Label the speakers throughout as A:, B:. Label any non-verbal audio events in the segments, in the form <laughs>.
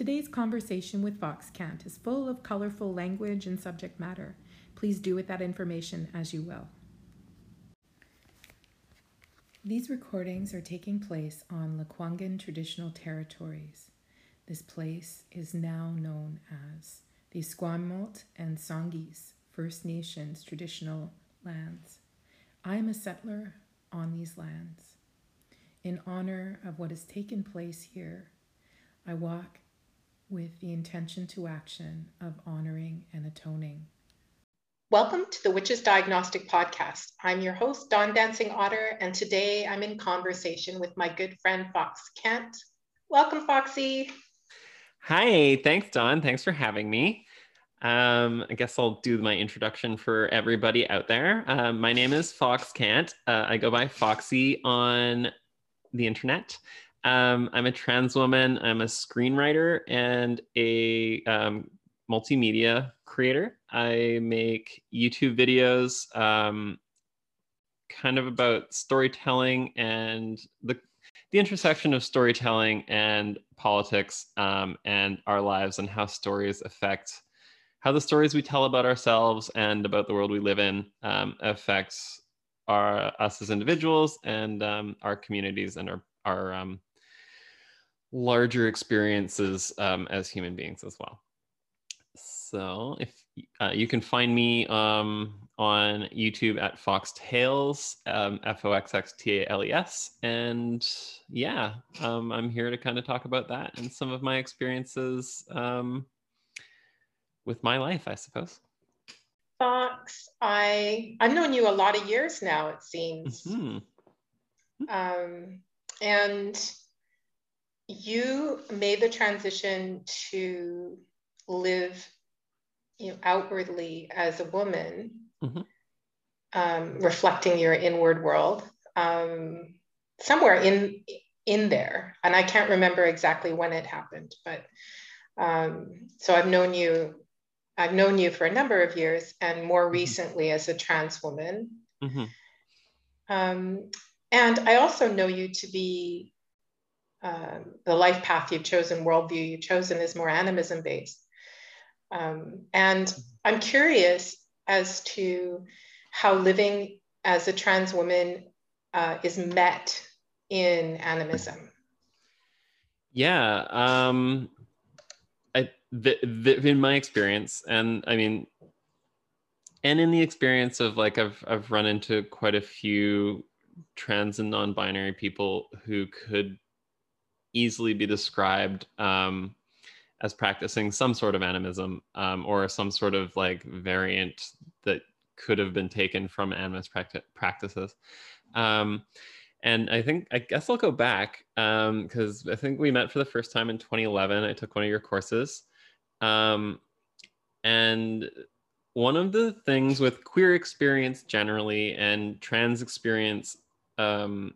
A: Today's conversation with Foxx Cant is full of colorful language and subject matter. Please do with that information as you will. These recordings are taking place on Lekwungen traditional territories. This place is now known as the Esquimalt and Songhees First Nations traditional lands. I am a settler on these lands. In honor of what has taken place here, I walk with the intention to action of honoring and atoning.
B: Welcome to the Witches Diagnostic Podcast. I'm your host, Dawn Dancing Otter, and today I'm in conversation with my good friend Foxx Cant. Welcome, Foxy.
C: Hi, thanks, Dawn. Thanks for having me. Um, I guess I'll do my introduction for everybody out there. Uh, my name is Foxx Cant. Uh, I go by Foxy on the internet. Um, I'm a trans woman. I'm a screenwriter and a um, multimedia creator. I make YouTube videos um, kind of about storytelling and the, the intersection of storytelling and politics um, and our lives and how stories affect how the stories we tell about ourselves and about the world we live in um, affects our us as individuals and um, our communities and our our larger experiences um, as human beings as well. So if uh, you can find me um, on YouTube at FoxxTales, um, F O X X T A L E S, and yeah, um, I'm here to kind of talk about that and some of my experiences um, with my life, I suppose.
B: Fox, I I've known you a lot of years now. It seems, mm-hmm. Um, and you made the transition to live you know, outwardly as a woman, mm-hmm. um, reflecting your inward world um, somewhere in in there, and I can't remember exactly when it happened, but um, so I've known you. I've known you for a number of years, and more mm-hmm. recently as a trans woman. Mm-hmm. Um, and I also know you to be um, the life path you've chosen, worldview you've chosen is more animism based. Um, and I'm curious as to how living as a trans woman uh, is met in animism.
C: Yeah, um, I, the, the, in my experience, and I mean, and in the experience of like I've I've run into quite a few trans and non-binary people who could easily be described um, as practicing some sort of animism um, or some sort of like variant that could have been taken from animist practi- practices. Um, and I think, I guess I'll go back because um, I think we met for the first time in 2011. I took one of your courses. Um, and one of the things with queer experience generally and trans experience um,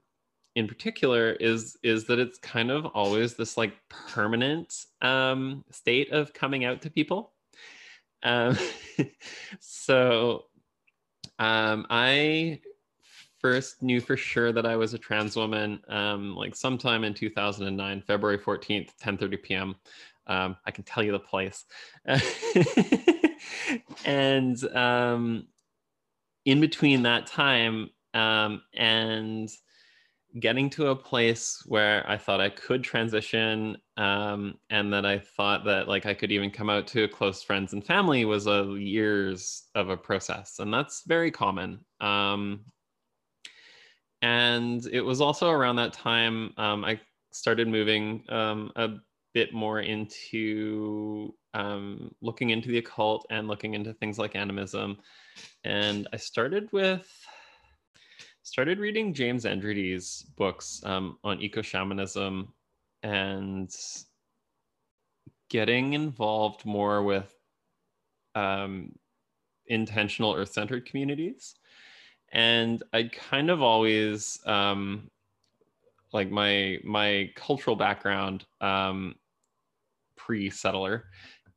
C: in particular is is that it's kind of always this like permanent um, state of coming out to people. Um, <laughs> so um, I first knew for sure that I was a trans woman um, like sometime in 2009, February 14th, 10:30 p.m. Um, I can tell you the place. <laughs> and um, in between that time um, and getting to a place where I thought I could transition um, and that I thought that like I could even come out to close friends and family was a years of a process. And that's very common. Um, and it was also around that time um, I started moving um, a bit more into um, looking into the occult and looking into things like animism. And I started with started reading James Endredy's books um, on eco shamanism and getting involved more with um, intentional earth centered communities. And I kind of always, um, like my my cultural background um, pre settler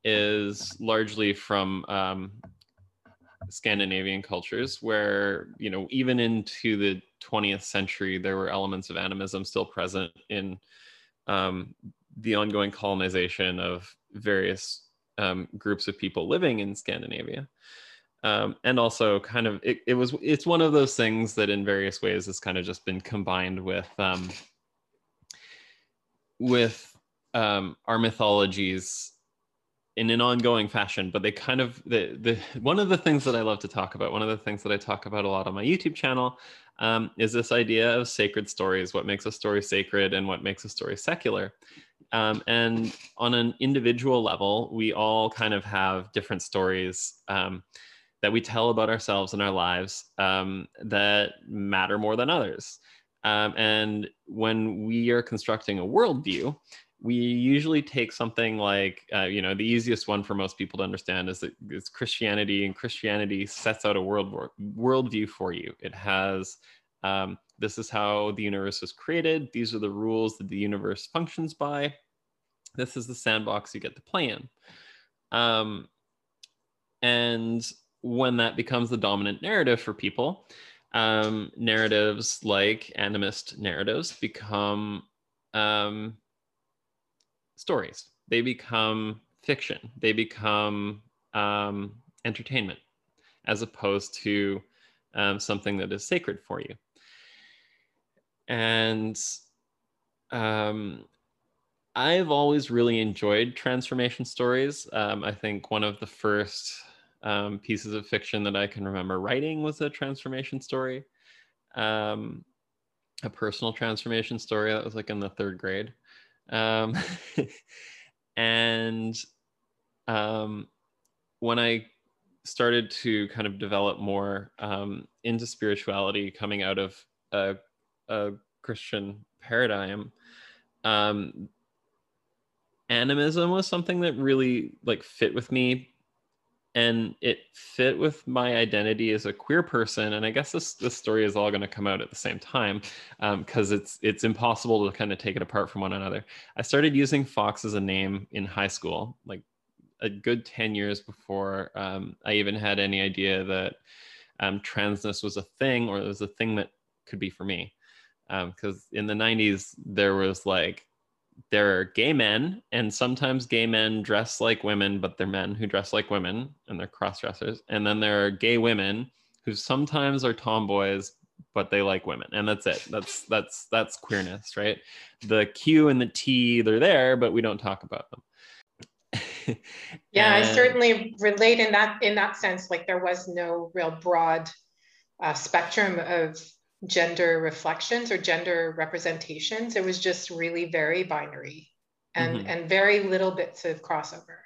C: is largely from um, Scandinavian cultures, where you know even into the 20th century there were elements of animism still present in um, the ongoing colonization of various um, groups of people living in Scandinavia. Um, and also kind of it, it, was it's one of those things that in various ways has kind of just been combined with um, with um, our mythologies in an ongoing fashion but they kind of the, the one of the things that i love to talk about one of the things that i talk about a lot on my youtube channel um, is this idea of sacred stories what makes a story sacred and what makes a story secular. Um, and on an individual level we all kind of have different stories um, that we tell about ourselves and our lives um, that matter more than others. Um, and when we are constructing a worldview we usually take something like uh, you know the easiest one for most people to understand is that it's christianity and christianity sets out a world worldview for you. It has um, this is how the universe was created. These are the rules that the universe functions by. This is the sandbox you get to play in. Um, and when that becomes the dominant narrative for people um, narratives like animist narratives become um, stories. They become fiction. They become um, entertainment, as opposed to um, something that is sacred for you. And um, I've always really enjoyed transformation stories. Um, I think one of the first um, pieces of fiction that I can remember writing was a transformation story, um, a personal transformation story that was like in the third grade. Um, <laughs> and um, when I started to kind of develop more um, into spirituality coming out of a, a Christian paradigm, um, animism was something that really like fit with me and it fit with my identity as a queer person and i guess this this story is all going to come out at the same time because um, it's it's impossible to kind of take it apart from one another. I started using Foxx as a name in high school like a good 10 years before um, i even had any idea that um, transness was a thing or it was a thing that could be for me because um, in the 90s there was like there are gay men, and sometimes gay men dress like women, but they're men who dress like women and they're cross dressers. And then there are gay women who sometimes are tomboys, but they like women. And that's it. That's that's that's queerness, right? The Q and the T, they're there, but we don't talk about them. <laughs>
B: yeah, and... I certainly relate in that in that sense. Like there was no real broad uh, spectrum of gender reflections or gender representations. It was just really very binary and, mm-hmm. and very little bits of crossover.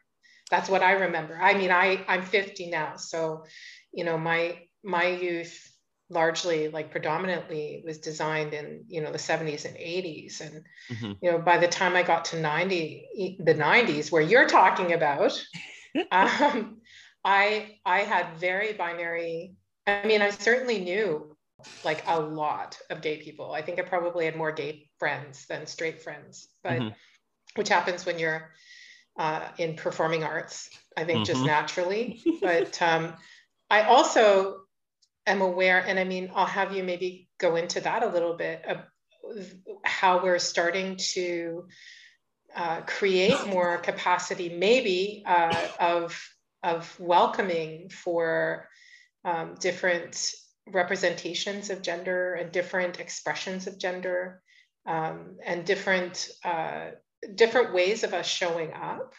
B: That's what I remember. I mean, I, I'm 50 now. So, you know, my my youth largely like predominantly was designed in you know the 70s and 80s and mm-hmm. you know by the time i got to 90 the 90s where you're talking about <laughs> um, i i had very binary i mean i certainly knew like a lot of gay people. I think I probably had more gay friends than straight friends, but mm-hmm. which happens when you're uh, in performing arts, I think mm-hmm. just naturally. <laughs> but um, I also am aware, and I mean, I'll have you maybe go into that a little bit of how we're starting to uh, create more capacity, maybe uh, of of welcoming for um, different representations of gender and different expressions of gender um, and different uh, different ways of us showing up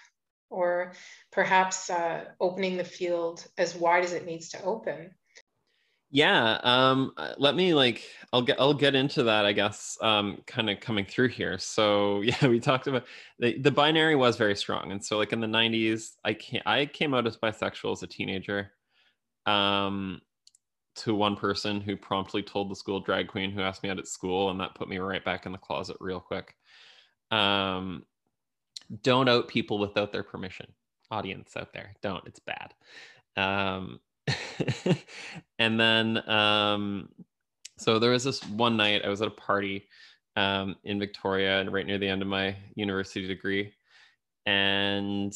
B: or perhaps uh, opening the field as wide as it needs to open.
C: Yeah um, let me like i'll get i'll get into that i guess um, kind of coming through here. So <laughs> yeah we talked about the, the binary was very strong. And so like in the 90s i came i came out as bisexual as a teenager. Um, to one person who promptly told the school drag queen who asked me out at school, and that put me right back in the closet real quick. Um, don't out people without their permission. Audience out there, don't. It's bad. Um, <laughs> and then, um, so there was this one night I was at a party um, in Victoria, and right near the end of my university degree, and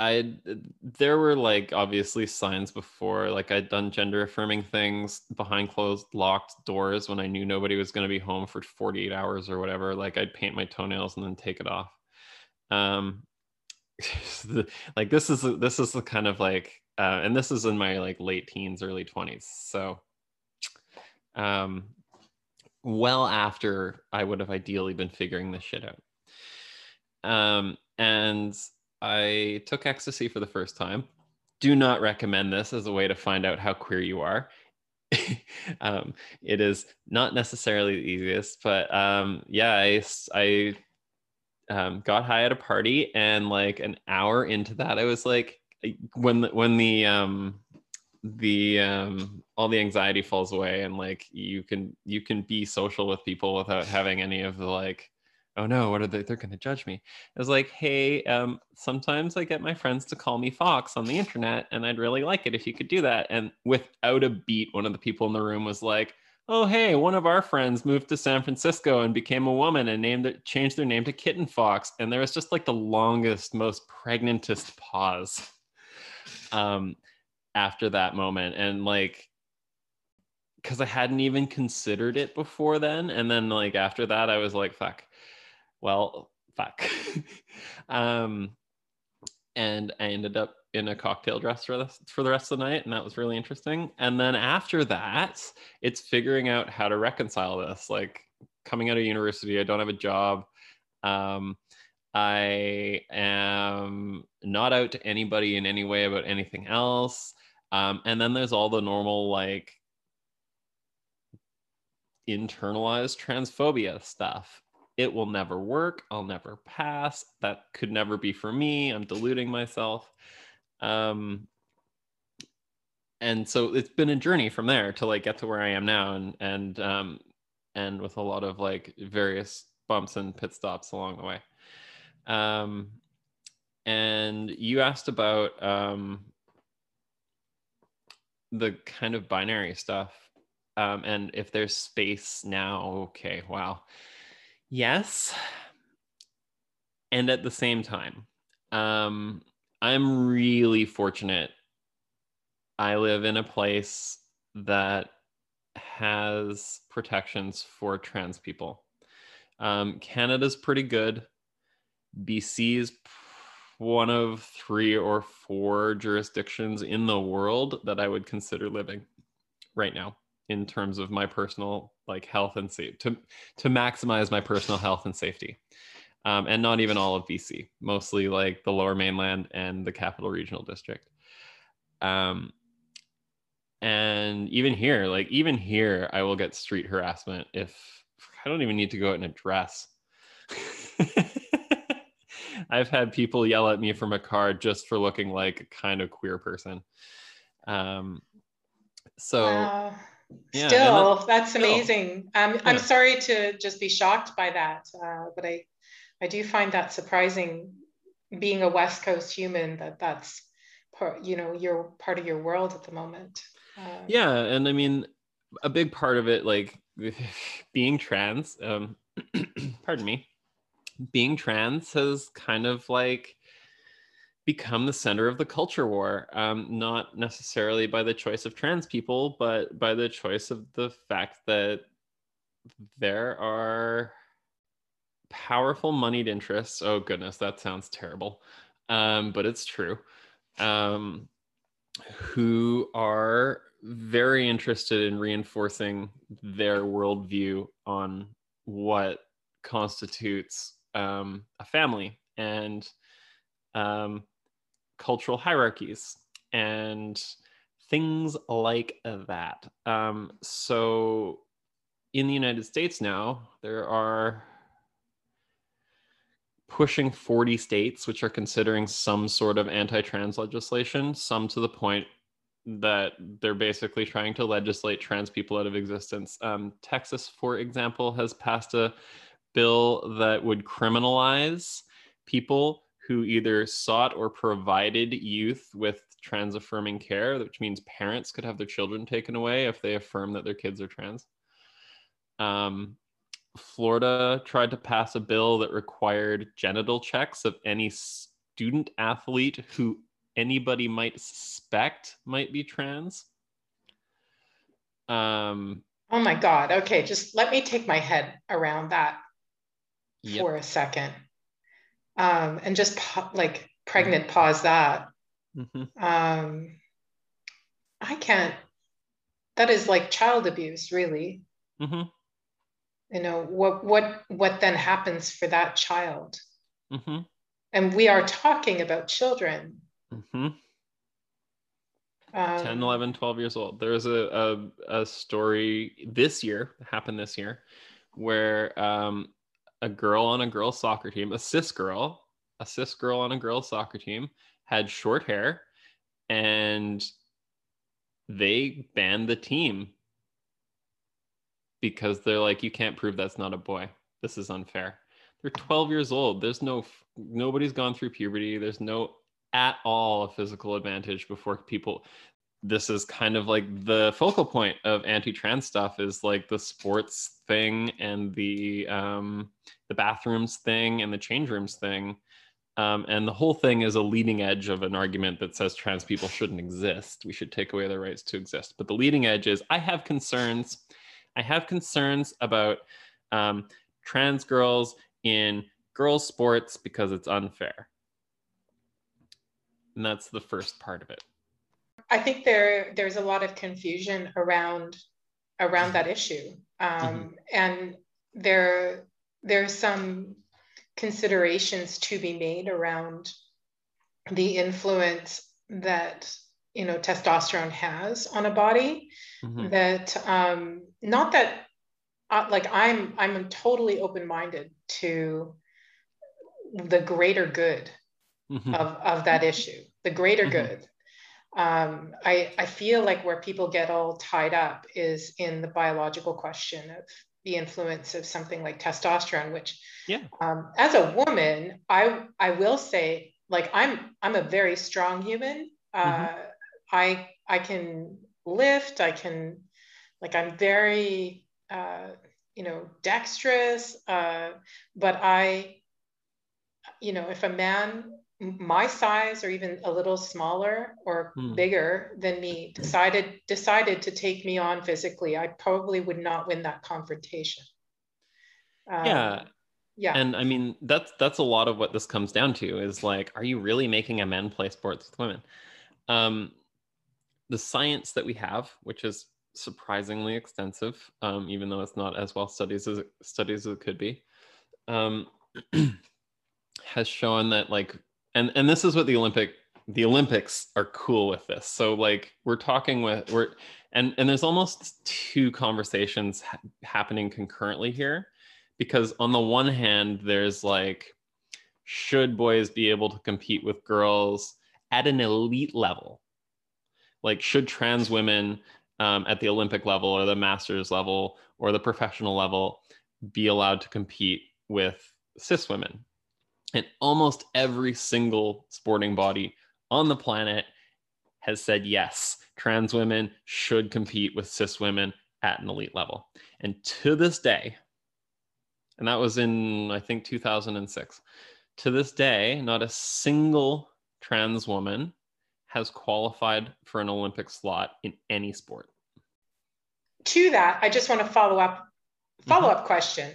C: I there were like obviously signs before like I'd done gender affirming things behind closed locked doors when I knew nobody was going to be home for 48 hours or whatever like I'd paint my toenails and then take it off Um, <laughs> like this is this is the kind of like, uh, and this is in my like late teens, early twenties. So, um, well after I would have ideally been figuring this shit out. Um, and I took ecstasy for the first time. Do not recommend this as a way to find out how queer you are. <laughs> um, it is not necessarily the easiest, but um, yeah, I, I um, got high at a party, and like an hour into that, I was like, when when the um, the um, all the anxiety falls away, and like you can you can be social with people without having any of the like oh no, what are they? They're going to judge me. I was like, hey, um, sometimes I get my friends to call me Foxx on the internet, and I'd really like it if you could do that. And without a beat, one of the people in the room was like, oh hey, one of our friends moved to San Francisco and became a woman and named it, changed their name to Kitten Fox. And there was just like the longest, most pregnantest pause um, after that moment, and like because I hadn't even considered it before then. And then like after that, I was like, fuck, well, fuck. <laughs> um, and I ended up in a cocktail dress for the, for the rest of the night, and that was really interesting. And then after that, it's figuring out how to reconcile this. Like coming out of university, I don't have a job. Um, I am not out to anybody in any way about anything else. Um, and then there's all the normal like internalized transphobia stuff it will never work. I'll never pass. That could never be for me. I'm deluding myself. Um, and so it's been a journey from there to like get to where I am now, and and um, and with a lot of like various bumps and pit stops along the way. Um, and you asked about um, the kind of binary stuff, um, and if there's space now. Okay, wow. Yes. And at the same time, um, I'm really fortunate. I live in a place that has protections for trans people. Um, Canada's pretty good. BC is one of three or four jurisdictions in the world that I would consider living right now in terms of my personal like health and safety to to maximize my personal health and safety. Um, and not even all of bc mostly like the lower mainland and the capital regional district. Um, and even here like even here i will get street harassment if i don't even need to go out in a dress <laughs> i've had people yell at me from a car just for looking like a kind of queer person. Um, so wow
B: yeah, still that's still. amazing um, yeah. i'm sorry to just be shocked by that uh, but i i do find that surprising being a west coast human that that's part you know you're part of your world at the moment
C: um, yeah and i mean a big part of it like <laughs> being trans um <clears throat> pardon me being trans has kind of like become the center of the culture war, um, not necessarily by the choice of trans people, but by the choice of the fact that there are powerful moneyed interests. Oh, goodness, that sounds terrible. Um, but it's true. Um, who are very interested in reinforcing their worldview on what constitutes um, a family and um, cultural hierarchies and things like that. Um, so in the United States now, there are pushing 40 states which are considering some sort of anti-trans legislation, some to the point that they're basically trying to legislate trans people out of existence. Um, Texas, for example, has passed a bill that would criminalize people who either sought or provided youth with trans affirming care, which means parents could have their children taken away if they affirm that their kids are trans. Um, Florida tried to pass a bill that required genital checks of any student athlete who anybody might suspect might be trans.
B: Um, oh my God. Okay, just let me take my head around that yep. for a second um, and just like pregnant pause that. Mm-hmm. Um, I can't. That is like child abuse, really. Mm-hmm. You know what? What? What then happens for that child? Mm-hmm. And we are talking about children. Mm-hmm.
C: Um, 10 11 12 years old there's a, a, a story this year happened this year where um, a girl on a girls soccer team a cis girl a cis girl on a girls soccer team had short hair and they banned the team because they're like you can't prove that's not a boy. This is unfair. They're 12 years old. There's no nobody's gone through puberty. There's no at all a physical advantage before people this is kind of like the focal point of anti-trans stuff is like the sports thing and the um, the bathrooms thing and the change rooms thing. Um, and the whole thing is a leading edge of an argument that says trans people shouldn't exist. We should take away their rights to exist. But the leading edge is i have concerns. I have concerns about um, trans girls in girls sports because it's unfair. And that's the first part of it.
B: I think there there's a lot of confusion around around that issue, um, mm-hmm. and there there's some considerations to be made around the influence that you know testosterone has on a body. Mm-hmm. That um, not that uh, like I'm I'm totally open minded to the greater good mm-hmm. of, of that issue, the greater mm-hmm. good. Um, I, I feel like where people get all tied up is in the biological question of the influence of something like testosterone, which yeah. um, as a woman, I, I will say, like I'm, I'm a very strong human. Uh, mm-hmm. I, I can lift, I can, like, I'm very, uh, you know, dexterous, uh, but I, you know, if a man my size or even a little smaller or hmm. bigger than me decided decided to take me on physically i probably would not win that confrontation.
C: Um, yeah. yeah. And i mean that's that's a lot of what this comes down to is like are you really making a men play sports with women? Um, the science that we have which is surprisingly extensive um, even though it's not as well studied as it, studies as it could be um, <clears throat> has shown that like and and this is what the olympic the olympics are cool with this. So like we're talking with we're and and there's almost two conversations ha- happening concurrently here because on the one hand there's like should boys be able to compete with girls at an elite level? Like should trans women um, at the olympic level or the masters level or the professional level be allowed to compete with cis women and almost every single sporting body on the planet has said yes, trans women should compete with cis women at an elite level. And to this day, and that was in, I think, 2006, to this day, not a single trans woman has qualified for an Olympic slot in any sport.
B: To that, I just want to follow up follow up mm-hmm. question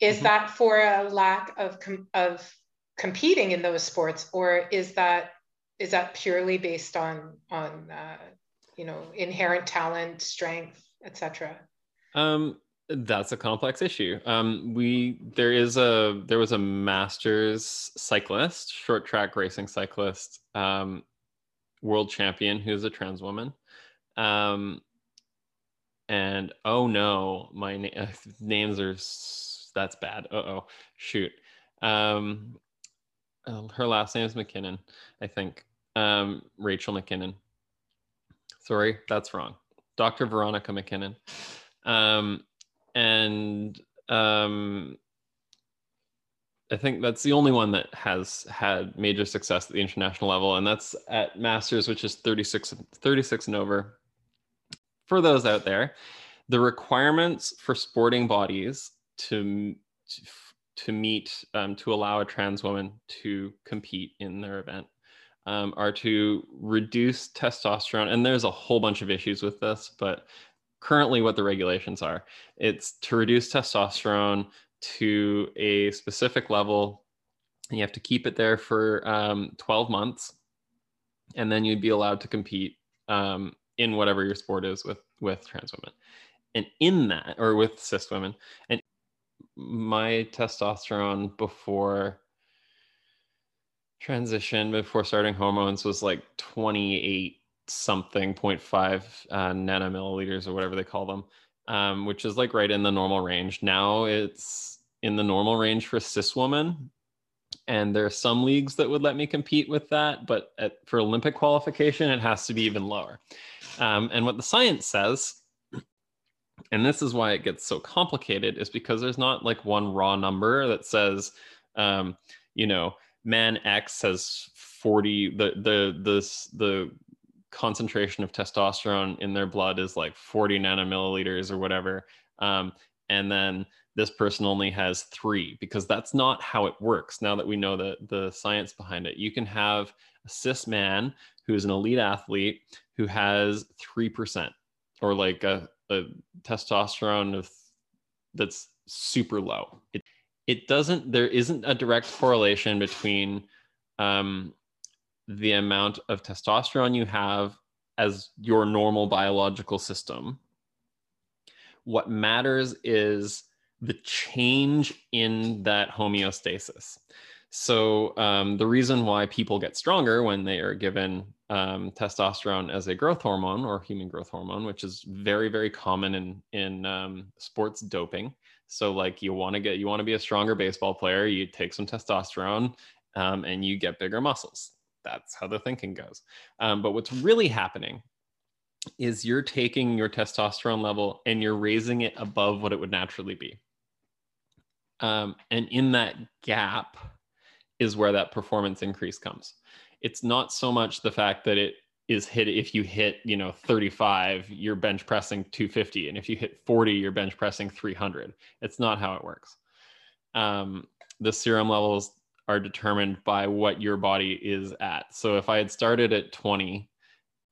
B: is mm-hmm. that for a lack of of competing in those sports or is that is that purely based on on uh, you know inherent talent strength etc
C: um that's a complex issue. Um we there is a there was a masters cyclist short track racing cyclist um world champion who's a trans woman. Um and oh no my na- <laughs> names are that's bad. Uh-oh shoot. Um her last name is McKinnon, I think. Um, Rachel McKinnon. Sorry, that's wrong. Dr. Veronica McKinnon. Um, and um, I think that's the only one that has had major success at the international level, and that's at Masters, which is 36, 36 and over. For those out there, the requirements for sporting bodies to, to to meet um, to allow a trans woman to compete in their event um, are to reduce testosterone and there's a whole bunch of issues with this but currently what the regulations are it's to reduce testosterone to a specific level You have to keep it there for um, 12 months, and then you'd be allowed to compete um, in whatever your sport is with with trans women. And in that, or with cis women, and my testosterone before transition, before starting hormones, was like 28 something 0.5 uh, nanomilliliters or whatever they call them, um, which is like right in the normal range. Now it's in the normal range for cis woman. And there are some leagues that would let me compete with that, but at, for Olympic qualification, it has to be even lower. Um, and what the science says, and this is why it gets so complicated, is because there's not like one raw number that says, um, you know, man X has 40, the the the the concentration of testosterone in their blood is like 40 nanomilliliters or whatever. Um, and then this person only has three because that's not how it works now that we know the, the science behind it. You can have a cis man who is an elite athlete who has 3% or like a, a testosterone of, that's super low. It, it doesn't, there isn't a direct correlation between um, the amount of testosterone you have as your normal biological system. What matters is the change in that homeostasis. So, um, the reason why people get stronger when they are given um, testosterone as a growth hormone or human growth hormone, which is very, very common in in um, sports doping. So, like you want to get you want to be a stronger baseball player, you take some testosterone um, and you get bigger muscles that's how the thinking goes. Um, but what's really happening is you're taking your testosterone level and you're raising it above what it would naturally be. Um, and in that gap is where that performance increase comes. It's not so much the fact that it is hit if you hit you know 35 you're bench pressing 250 and if you hit 40 you're bench pressing 300 it's not how it works um, the serum levels are determined by what your body is at. So if I had started at 20,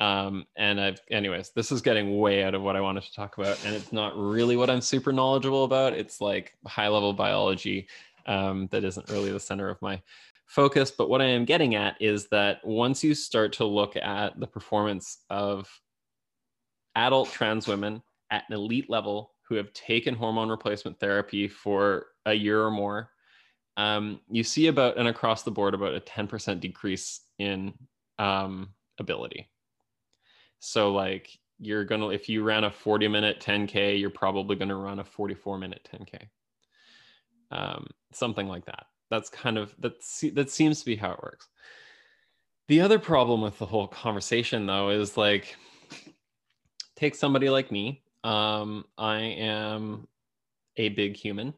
C: um, and I've, anyways, this is getting way out of what I wanted to talk about, and it's not really what I'm super knowledgeable about. It's like high level biology um, that isn't really the center of my focus. But what I am getting at is that once you start to look at the performance of adult trans women at an elite level who have taken hormone replacement therapy for a year or more um, you see about and across the board about a 10% decrease in um, ability. So like you're gonna if you ran a 40 minute 10k, you're probably gonna run a 44 minute 10k. Um, something like that. That's kind of that's that seems to be how it works. The other problem with the whole conversation though is like take somebody like me. Um, I am a big human.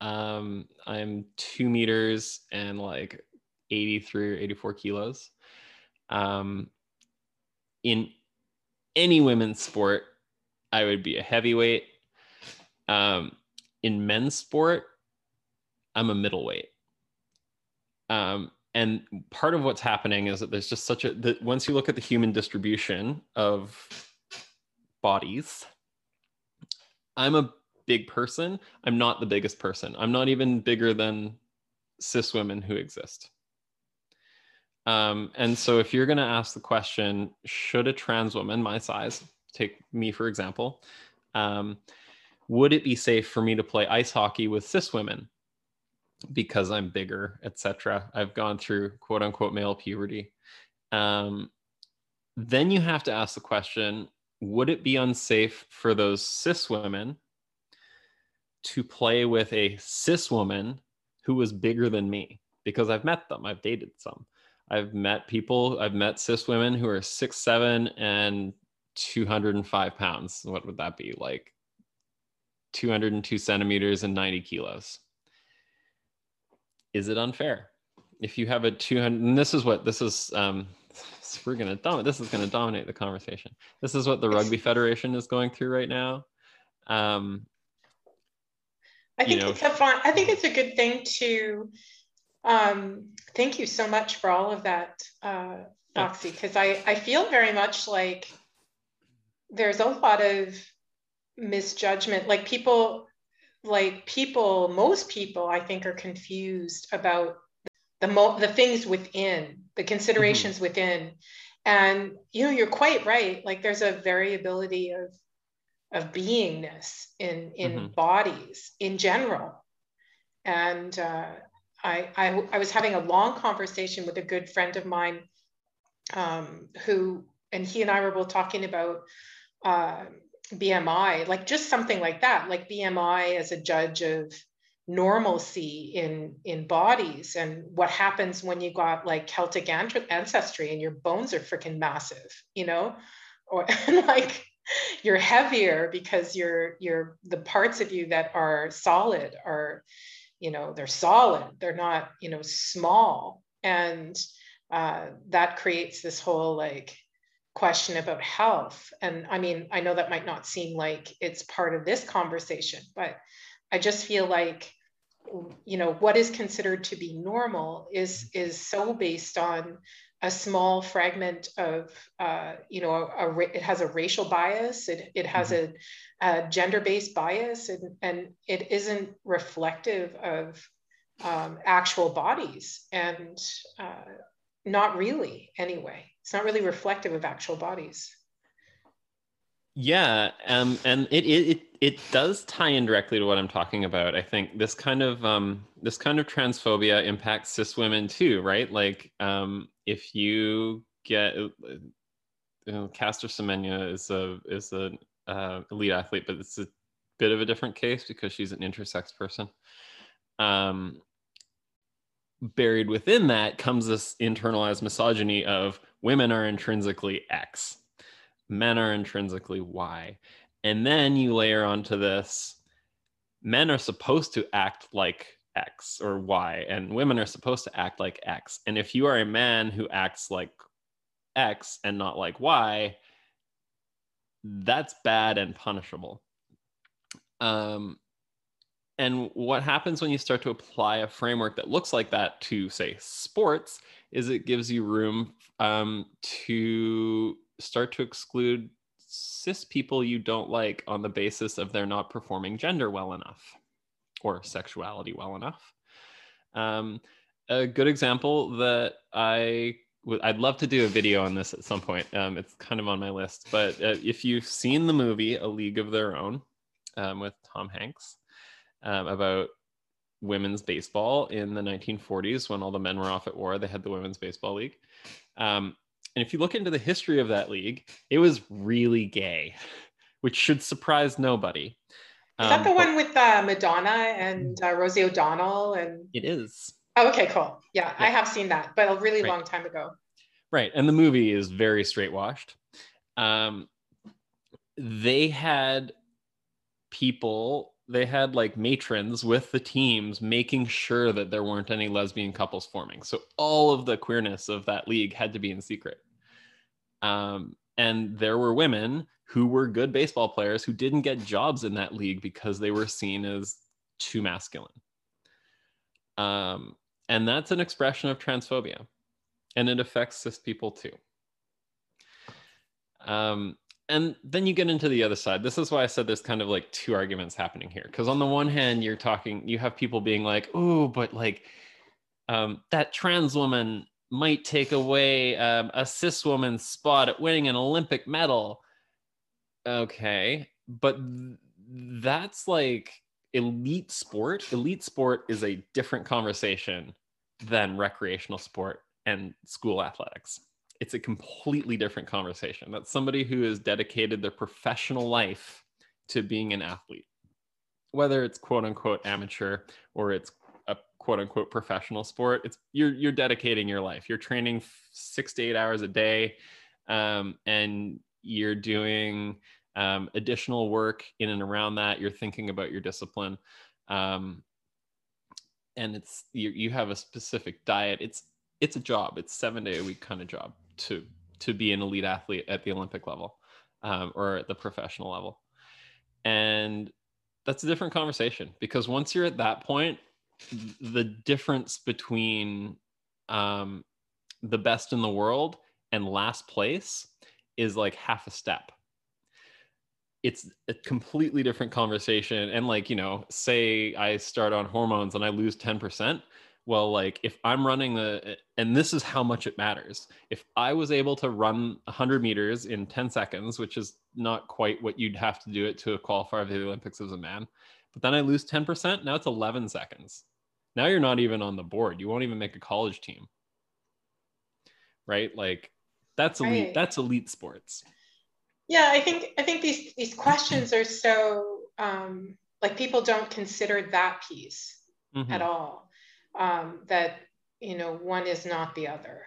C: Um, I'm two meters and like 83 or 84 kilos. Um, in any women's sport, I would be a heavyweight. Um, in men's sport, I'm a middleweight. Um, and part of what's happening is that there's just such a that once you look at the human distribution of bodies, I'm a big person. I'm not the biggest person. I'm not even bigger than cis women who exist. Um, and so if you're going to ask the question, should a trans woman my size, take me for example, um, would it be safe for me to play ice hockey with cis women because I'm bigger, etc. I've gone through quote unquote male puberty. Um, then you have to ask the question, would it be unsafe for those cis women to play with a cis woman who was bigger than me because I've met them. I've dated some. I've met people, I've met cis women who are six, seven, and 205 pounds. What would that be? Like 202 centimeters and 90 kilos. Is it unfair? If you have a 200, and this is what this is, um, we're going to dominate, this is going to dominate the conversation. This is what the Rugby <laughs> Federation is going through right now. Um,
B: I think you know, it's a fun. I think it's a good thing to. Um, thank you so much for all of that, uh, Foxy, because I I feel very much like there's a lot of misjudgment. Like people, like people, most people, I think, are confused about the mo- the things within, the considerations mm-hmm. within. And you know, you're quite right. Like there's a variability of of beingness in in mm-hmm. bodies in general. And uh, I, I I was having a long conversation with a good friend of mine um, who and he and I were both talking about uh, BMI, like just something like that, like BMI as a judge of normalcy in in bodies and what happens when you got like celtic ancestry and your bones are freaking massive you know? Or <laughs> like you're heavier because you're you're the parts of you that are solid are you know they're solid they're not you know small. And uh, that creates this whole like question about health and i mean i know that might not seem like it's part of this conversation but I just feel like you know what is considered to be normal is is so based on a small fragment of uh, you know a, a, it has a racial bias it, it has mm-hmm. a, a gender-based bias and, and it isn't reflective of um, actual bodies and uh, not really anyway it's not really reflective of actual bodies
C: yeah, um, and it, it it does tie in directly to what I'm talking about. I think this kind of um, this kind of transphobia impacts cis women too, right? Like, um, if you get, uh, you know, Caster Semenya is a is a uh, elite athlete, but it's a bit of a different case because she's an intersex person. Um, buried within that comes this internalized misogyny of women are intrinsically X men are intrinsically Y. And then you layer onto this men are supposed to act like X or Y, and women are supposed to act like X. And if you are a man who acts like X and not like Y, that's bad and punishable. Um, and what happens when you start to apply a framework that looks like that to, say, sports, is it gives you room um, to start to exclude cis people you don't like on the basis of they're not performing gender well enough or sexuality well enough. Um, a good example that I would I'd love to do a video on this at some point. Um, it's kind of on my list, but uh, if you've seen the movie A League of Their Own um, with Tom Hanks um, about women's baseball in the 1940s when all the men were off at war, they had the Women's Baseball League. Um, and if you look into the history of that league, it was really gay, <laughs> which should surprise nobody.
B: Is that um, the one with uh, Madonna and uh, Rosie O'Donnell? And
C: it is.
B: Oh, okay, cool. Yeah, yeah. I have seen that, but a really right. long time ago.
C: Right, and the movie is very straight washed. Um, they had people they had like matrons with the teams making sure that there weren't any lesbian couples forming. So all of the queerness of that league had to be in secret. Um, and there were women who were good baseball players who didn't get jobs in that league because they were seen as too masculine. Um, and that's an expression of transphobia, and it affects cis people too. Um, and then you get into the other side. This is why i said there's kind of like two arguments happening here. Because on the one hand you're talking you have people being like oh but like um, that trans woman might take away um, a cis woman's spot at winning an olympic medal. Okay but th- that's like elite sport. Elite sport is a different conversation than recreational sport and school athletics it's a completely different conversation. That's somebody who has dedicated their professional life to being an athlete, whether it's quote unquote amateur or it's a quote unquote professional sport. It's you're you're dedicating your life. You're training six to eight hours a day, um, and you're doing um, additional work in and around that. You're thinking about your discipline. Um, and it's you, you have a specific diet it's it's a job it's seven day a week kind of job to to be an elite athlete at the Olympic level um, or at the professional level. And that's a different conversation because once you're at that point, the difference between um, the best in the world and last place is like half a step. It's a completely different conversation. And like, you know, say I start on hormones and I lose 10%. Well like if i'm running the and this is how much it matters. If i was able to run 100 meters in 10 seconds which is not quite what you'd have to do it to qualify for the olympics as a man but then i lose 10% now it's 11 seconds. Now you're not even on the board. You won't even make a college team. Right? Like that's elite right. that's elite sports.
B: Yeah i think i think these these questions are so um like people don't consider that piece mm-hmm. at all um, that you know one is not the other.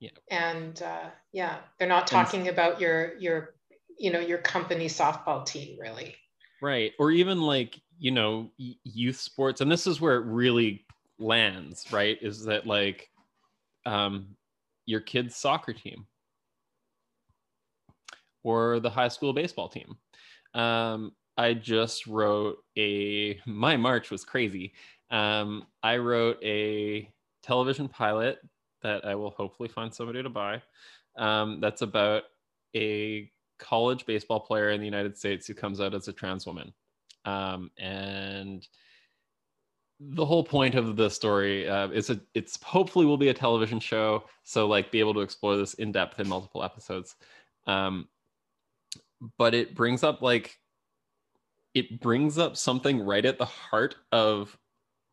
C: Yeah.
B: And uh, yeah they're not talking and, about your your you know your company softball team really.
C: Right. Or even like you know youth sports and this is where it really lands right is that like um your kid's soccer team. Or the high school baseball team. Um i just wrote a <laughs> my march was crazy um, I wrote a television pilot that I will hopefully find somebody to buy. Um, that's about a college baseball player in the United States who comes out as a trans woman. Um, and the whole point of the story uh, is a, it's hopefully will be a television show. So like be able to explore this in depth in multiple episodes. Um, but it brings up like, it brings up something right at the heart of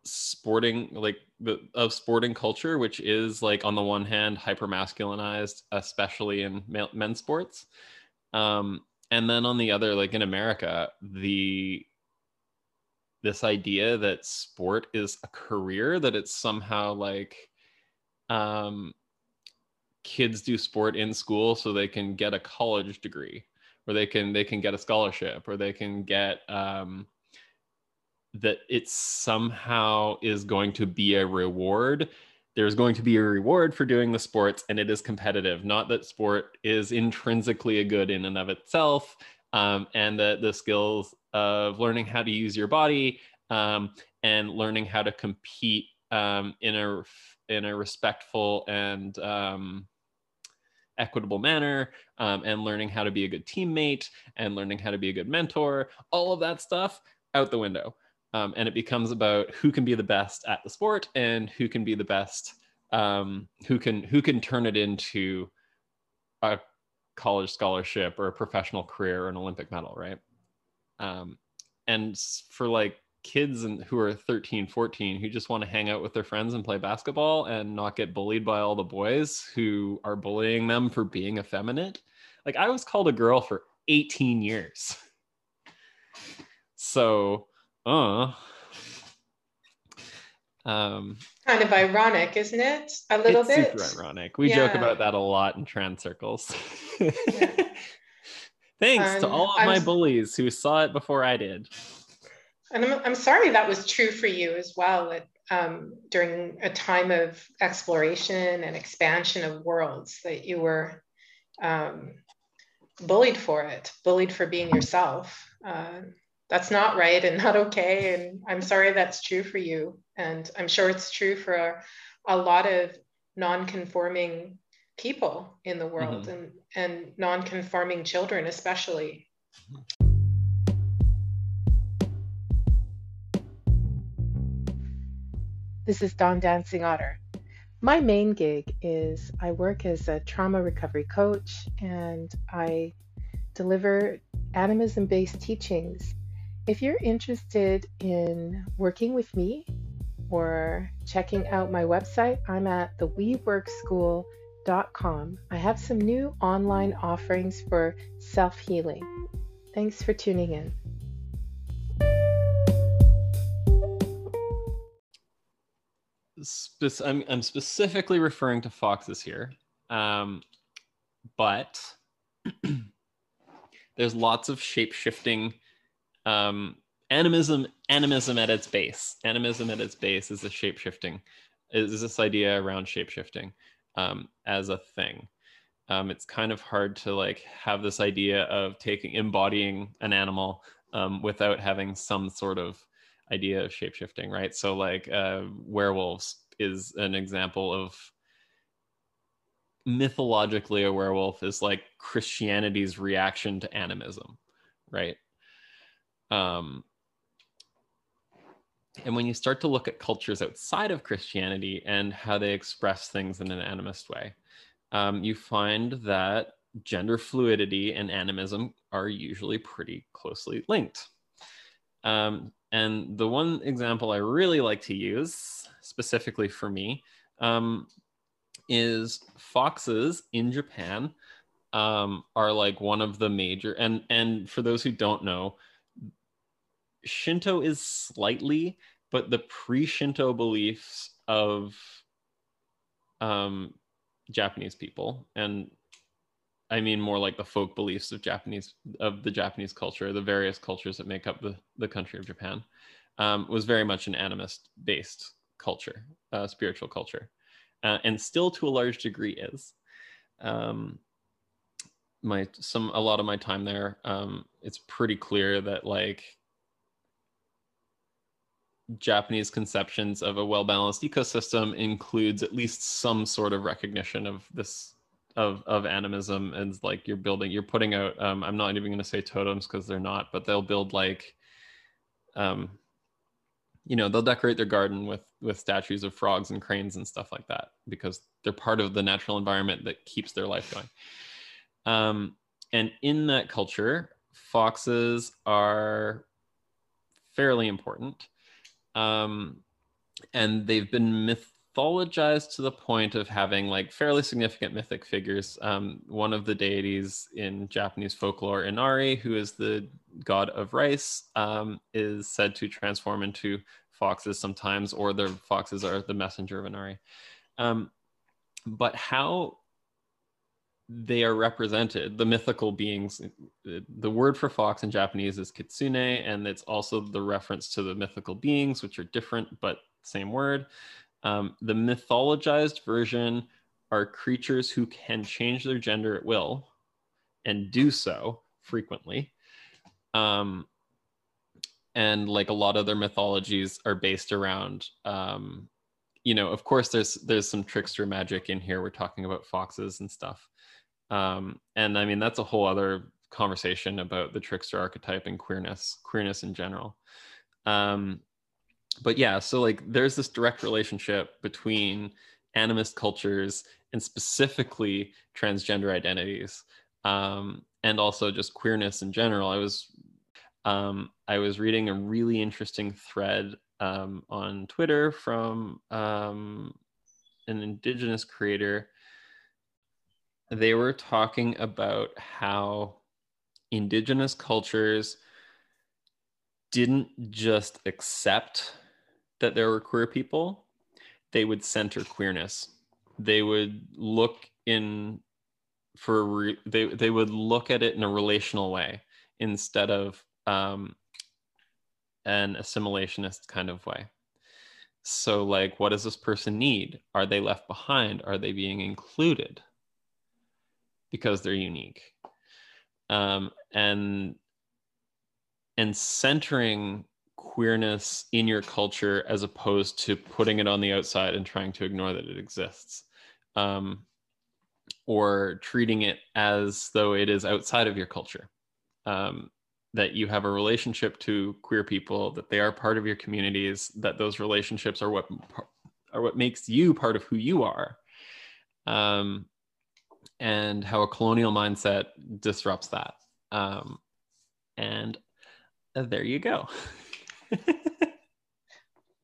C: sporting like the of sporting culture which is like on the one hand hyper masculinized especially in male, men's sports. Um and then on the other like in america the this idea that sport is a career that it's somehow like um kids do sport in school so they can get a college degree or they can they can get a scholarship or they can get um that it somehow is going to be a reward. There's going to be a reward for doing the sports and it is competitive. Not that sport is intrinsically a good in and of itself um, and that the skills of learning how to use your body um, and learning how to compete um, in a in a respectful and um, equitable manner um, and learning how to be a good teammate and learning how to be a good mentor all of that stuff out the window um, and it becomes about who can be the best at the sport and who can be the best um, who can who can turn it into a college scholarship or a professional career or an olympic medal right? Um, and for like kids and who are 13 14 who just want to hang out with their friends and play basketball and not get bullied by all the boys who are bullying them for being effeminate like i was called a girl for 18 years. <laughs> So uh
B: um kind of ironic isn't it a little
C: it's
B: bit
C: super ironic we yeah. joke about that a lot in trans circles yeah. <laughs> thanks um, to all of I'm, my bullies who saw it before i did
B: and i'm, I'm sorry that was true for you as well at, um, during a time of exploration and expansion of worlds that you were um, bullied for it bullied for being yourself uh, that's not right and <laughs> not okay. And I'm sorry that's true for you. And I'm sure it's true for a, a lot of non-conforming people in the world mm-hmm. and, and non-conforming children especially. This is Dawn Dancing Otter. My main gig is I work as a trauma recovery coach and I deliver animism based teachings if you're interested in working with me or checking out my website, I'm at theweworkschool.com. I have some new online offerings for self healing. Thanks for tuning in.
C: I'm, I'm specifically referring to foxes here, um, but <clears throat> there's lots of shape shifting um, animism animism at its base. Animism at its base is a shape shifting is this idea around shape shifting um, as a thing. Um, it's kind of hard to like have this idea of taking embodying an animal um, without having some sort of idea of shape shifting right? So like uh, werewolves is an example of mythologically a werewolf is like christianity's reaction to animism right um, and when you start to look at cultures outside of Christianity and how they express things in an animist way, um, you find that gender fluidity and animism are usually pretty closely linked. Um, and the one example I really like to use, specifically for me, um, is foxes in Japan um, are like one of the major and and for those who don't know, Shinto is slightly, but the pre-Shinto beliefs of um, Japanese people, and I mean more like the folk beliefs of Japanese of the Japanese culture, the various cultures that make up the the country of Japan, um, was very much an animist based culture, uh, spiritual culture, uh, and still to a large degree is. Um, my some a lot of my time there, um, it's pretty clear that like Japanese conceptions of a well-balanced ecosystem includes at least some sort of recognition of this of of animism and like you're building you're putting out um, i'm not even going to say totems because they're not but they'll build like um you know they'll decorate their garden with with statues of frogs and cranes and stuff like that because they're part of the natural environment that keeps their life going. Um and in that culture foxes are fairly important um, and they've been mythologized to the point of having like fairly significant mythic figures. Um, one of the deities in Japanese folklore, Inari, who is the god of rice, um, is said to transform into foxes sometimes, or the foxes are the messenger of Inari. Um, but how they are represented the mythical beings the word for fox in japanese is kitsune and it's also the reference to the mythical beings which are different but same word. Um, the mythologized version are creatures who can change their gender at will and do so frequently. Um, and like a lot of their mythologies are based around um, you know of course there's there's some trickster magic in here. We're talking about foxes and stuff um, and I mean, that's a whole other conversation about the trickster archetype and queerness, queerness in general. Um, but yeah, so like there's this direct relationship between animist cultures and specifically transgender identities um, and also just queerness in general. I was um, I was reading a really interesting thread um, on Twitter from um, an indigenous creator they were talking about how indigenous cultures didn't just accept that there were queer people, they would center queerness. They would look in for re, they they would look at it in a relational way instead of um, an assimilationist kind of way. So, like, what does this person need? Are they left behind? Are they being included? Because they're unique. Um, and and centering queerness in your culture as opposed to putting it on the outside and trying to ignore that it exists um, or treating it as though it is outside of your culture um, that you have a relationship to queer people that they are part of your communities that those relationships are what are what makes you part of who you are. Um, and how a colonial mindset disrupts that. Um, and uh, there you go. <laughs>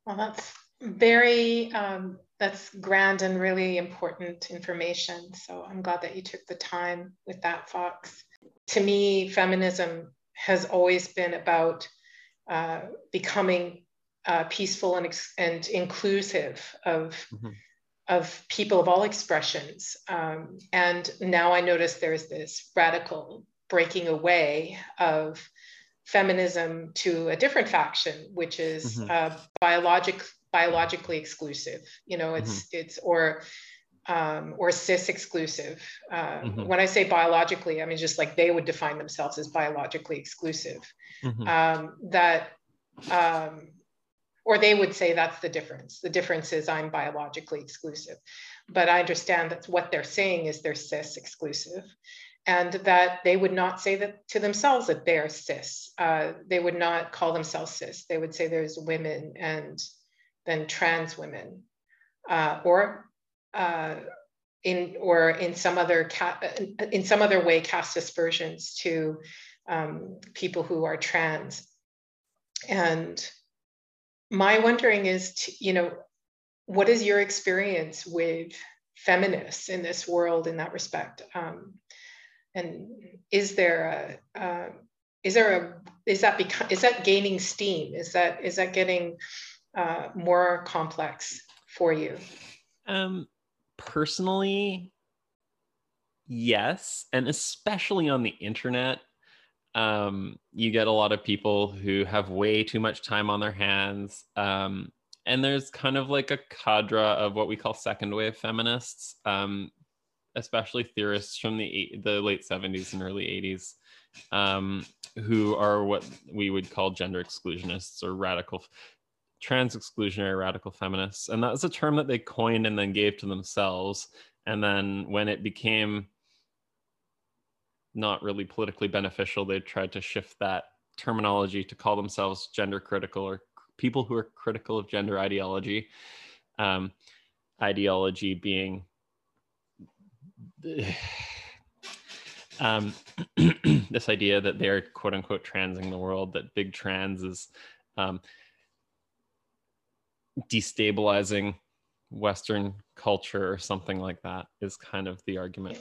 B: well, that's very um, that's grand and really important information. So I'm glad that you took the time with that, Foxx. To me, feminism has always been about uh, becoming uh, peaceful and, and inclusive of mm-hmm of people of all expressions. Um, and now I notice there's this radical breaking away of feminism to a different faction, which is mm-hmm. uh, biologic, biologically exclusive. You know, it's mm-hmm. it's or um, or cis exclusive. Uh, mm-hmm. When I say biologically, I mean just like they would define themselves as biologically exclusive. Mm-hmm. Um, that um, or they would say that's the difference. The difference is I'm biologically exclusive. But I understand that what they're saying is they're cis exclusive. and that they would not say that to themselves that they are cis. Uh, they would not call themselves cis. They would say there's women and then trans women, uh, or uh, in or in some other in some other way cast aspersions to um, people who are trans. And my wondering is, to, you know, what is your experience with feminists in this world in that respect? Um, and is there a uh, is there a is that become is that gaining steam? Is that is that getting uh, more complex for you?
C: Um, personally, yes, and especially on the internet, um, you get a lot of people who have way too much time on their hands. Um, and there's kind of like a cadre of what we call second wave feminists, um, especially theorists from the eight, the late 70s and early 80s, um, who are what we would call gender exclusionists or radical trans exclusionary radical feminists. And that was a term that they coined and then gave to themselves. And then when it became not really politically beneficial, they tried to shift that terminology to call themselves gender critical or people who are critical of gender ideology. Um, ideology being <sighs> um, <clears throat> this idea that they're quote unquote transing the world, that big trans is um, destabilizing Western culture or something like that is kind of the argument.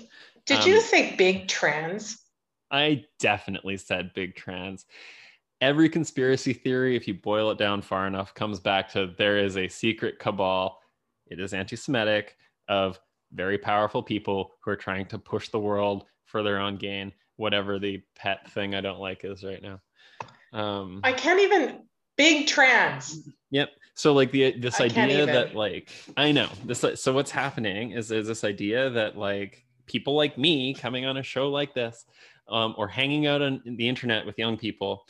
B: Did um, you say big trans?
C: I definitely said big trans. Every conspiracy theory, if you boil it down far enough, comes back to there is a secret cabal. It is anti Semitic of very powerful people who are trying to push the world for their own gain, whatever the pet thing I don't like is right now.
B: Um, I can't even big trans.
C: Yep. So like the this I idea that like I know this. So what's happening is there's this idea that like people like me coming on a show like this, um, or hanging out on the internet with young people,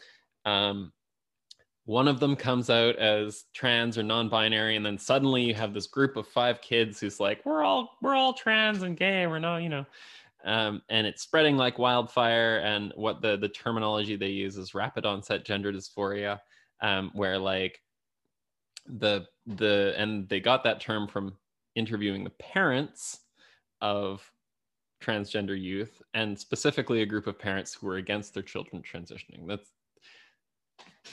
C: um, one of them comes out as trans or non-binary, and then suddenly you have this group of five kids who's like, we're all we're all trans and gay. We're not, you know. Um, and it's spreading like wildfire. And what the the terminology they use is rapid onset gender dysphoria, um, where like the the and they got that term from interviewing the parents of transgender youth and specifically a group of parents who were against their children transitioning. That's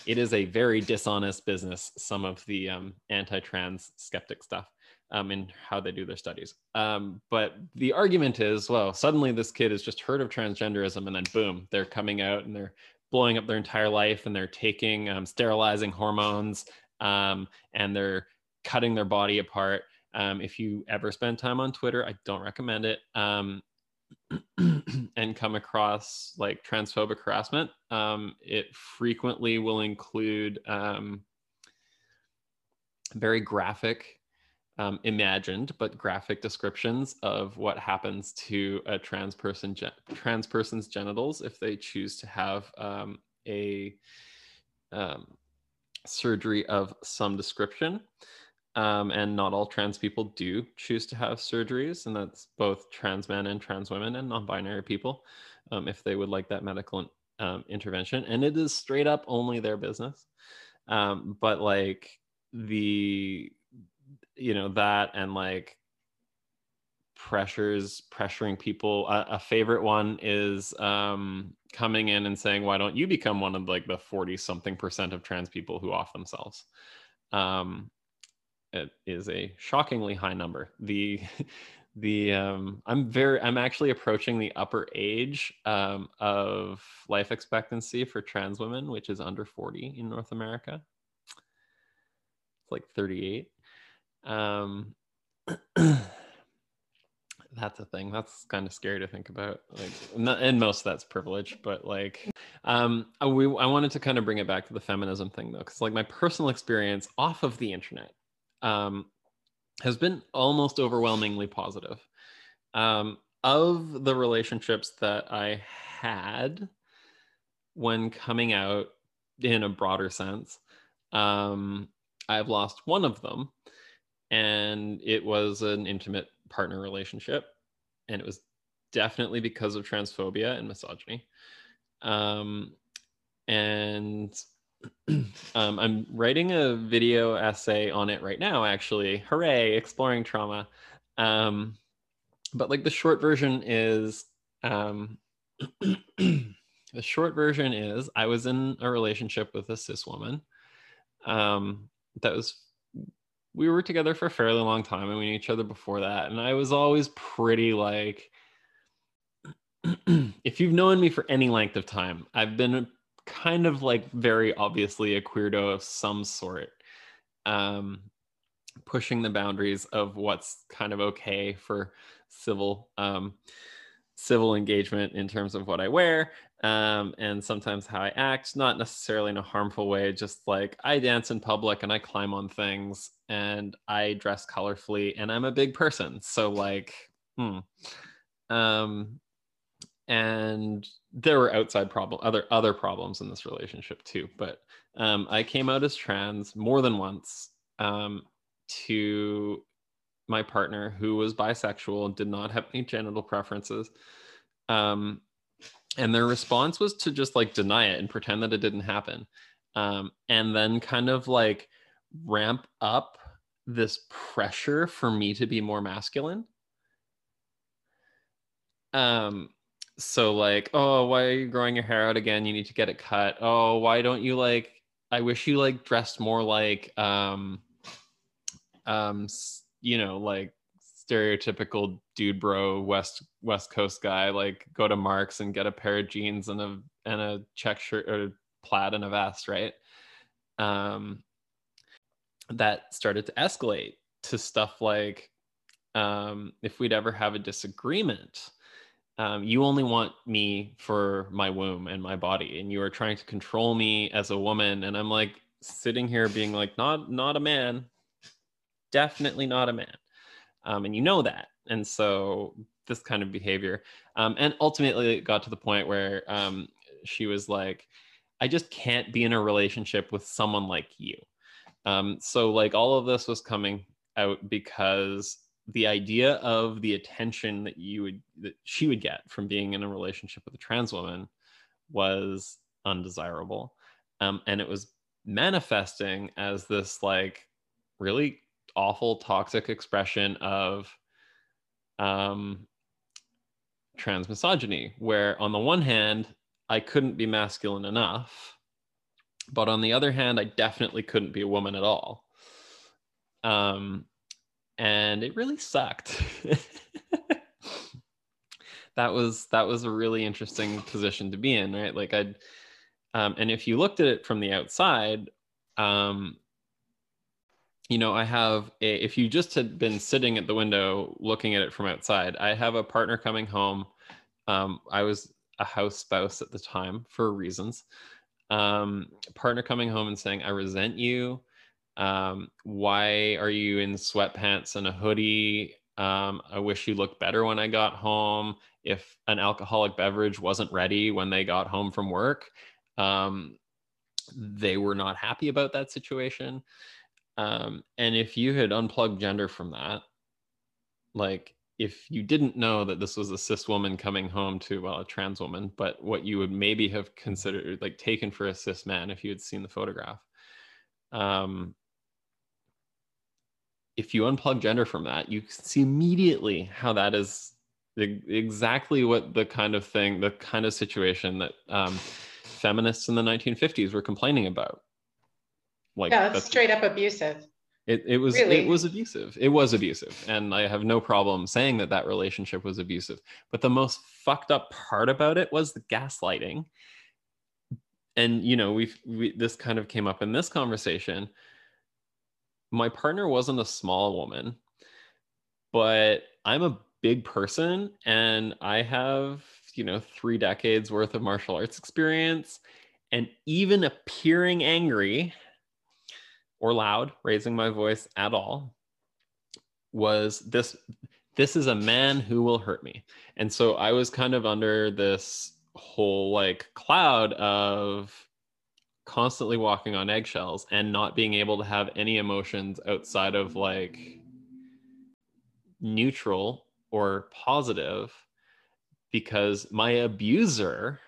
C: it is a very dishonest business some of the um, anti-trans skeptic stuff um, in how they do their studies. Um, but the argument is well suddenly this kid has just heard of transgenderism and then boom they're coming out and they're blowing up their entire life and they're taking um, sterilizing hormones um, and they're cutting their body apart. Um, if you ever spend time on Twitter, I don't recommend it. Um, <clears throat> and come across like transphobic harassment, um, it frequently will include um, very graphic, um, imagined but graphic descriptions of what happens to a trans person, gen- trans person's genitals if they choose to have um, a um, surgery of some description. Um, and not all trans people do choose to have surgeries, and that's both trans men and trans women and non-binary people, um, if they would like that medical um, intervention. And it is straight up only their business. Um, but like the, you know, that and like pressures pressuring people. A, a favorite one is um, coming in and saying why don't you become one of like the 40 something percent of trans people who off themselves? Um, it is a shockingly high number. The <laughs> the um, i'm very i'm actually approaching the upper age um, of life expectancy for trans women which is under 40 in north america. It's like 38 um, <clears throat> that's a thing. That's kind of scary to think about like and most of that's privilege but like um I, we, I wanted to kind of bring it back to the feminism thing though because like my personal experience off of the internet um has been almost overwhelmingly positive. Um of the relationships that i had when coming out in a broader sense um i've lost one of them and it was an intimate partner relationship and it was definitely because of transphobia and misogyny. Um, and <clears throat> um, I'm writing a video essay on it right now, actually. Hooray, exploring trauma. Um, but like the short version is um, <clears throat> the short version is I was in a relationship with a cis woman. Um, that was we were together for a fairly long time and we knew each other before that. And I was always pretty like <clears throat> if you've known me for any length of time, I've been kind of like very obviously a queerdo of some sort. Um, pushing the boundaries of what's kind of okay for civil um, civil engagement in terms of what I wear um, and sometimes how I act, not necessarily in a harmful way, just like I dance in public and I climb on things and I dress colorfully and I'm a big person. So like, hmm. Um, and there were outside problem other other problems in this relationship too but um, i came out as trans more than once um, to my partner who was bisexual and did not have any genital preferences um, and their response was to just like deny it and pretend that it didn't happen. Um, and then kind of like ramp up this pressure for me to be more masculine. Um so like oh why are you growing your hair out again? You need to get it cut. Oh why don't you like i wish you like dressed more like um um you know like stereotypical dude bro west west coast guy like go to Mark's and get a pair of jeans and a and a check shirt or plaid and a vest right? Um that started to escalate to stuff like um if we'd ever have a disagreement um, you only want me for my womb and my body and you are trying to control me as a woman. And i'm like sitting here being like not not a man. Definitely not a man um, and you know that. And so this kind of behavior um, and ultimately it got to the point where um, she was like i just can't be in a relationship with someone like you. Um, so like all of this was coming out because the idea of the attention that you would that she would get from being in a relationship with a trans woman was undesirable. Um, and it was manifesting as this like really awful toxic expression of um, trans misogyny where on the one hand i couldn't be masculine enough but on the other hand i definitely couldn't be a woman at all um, and it really sucked. <laughs> that was that was a really interesting position to be in, right? Like I'd um, and if you looked at it from the outside, um, you know, I have a, if you just had been sitting at the window looking at it from outside, I have a partner coming home. Um, I was a house spouse at the time for reasons. Um, partner coming home and saying, I resent you. Um, why are you in sweatpants and a hoodie? Um, i wish you looked better when i got home. If an alcoholic beverage wasn't ready when they got home from work. Um, they were not happy about that situation um, and if you had unplugged gender from that like if you didn't know that this was a cis woman coming home to well a trans woman but what you would maybe have considered like taken for a cis man if you had seen the photograph um, if you unplug gender from that, you can see immediately how that is exactly what the kind of thing, the kind of situation that um, feminists in the 1950s were complaining about.
B: Like yeah, that's straight up abusive.
C: It, it was really? it was abusive. It was abusive, and I have no problem saying that that relationship was abusive. But the most fucked up part about it was the gaslighting. And you know, we've we, this kind of came up in this conversation my partner wasn't a small woman, but I'm a big person and I have, you know, three decades worth of martial arts experience. And even appearing angry or loud, raising my voice at all, was this this is a man who will hurt me. And so I was kind of under this whole like cloud of constantly walking on eggshells and not being able to have any emotions outside of like neutral or positive because my abuser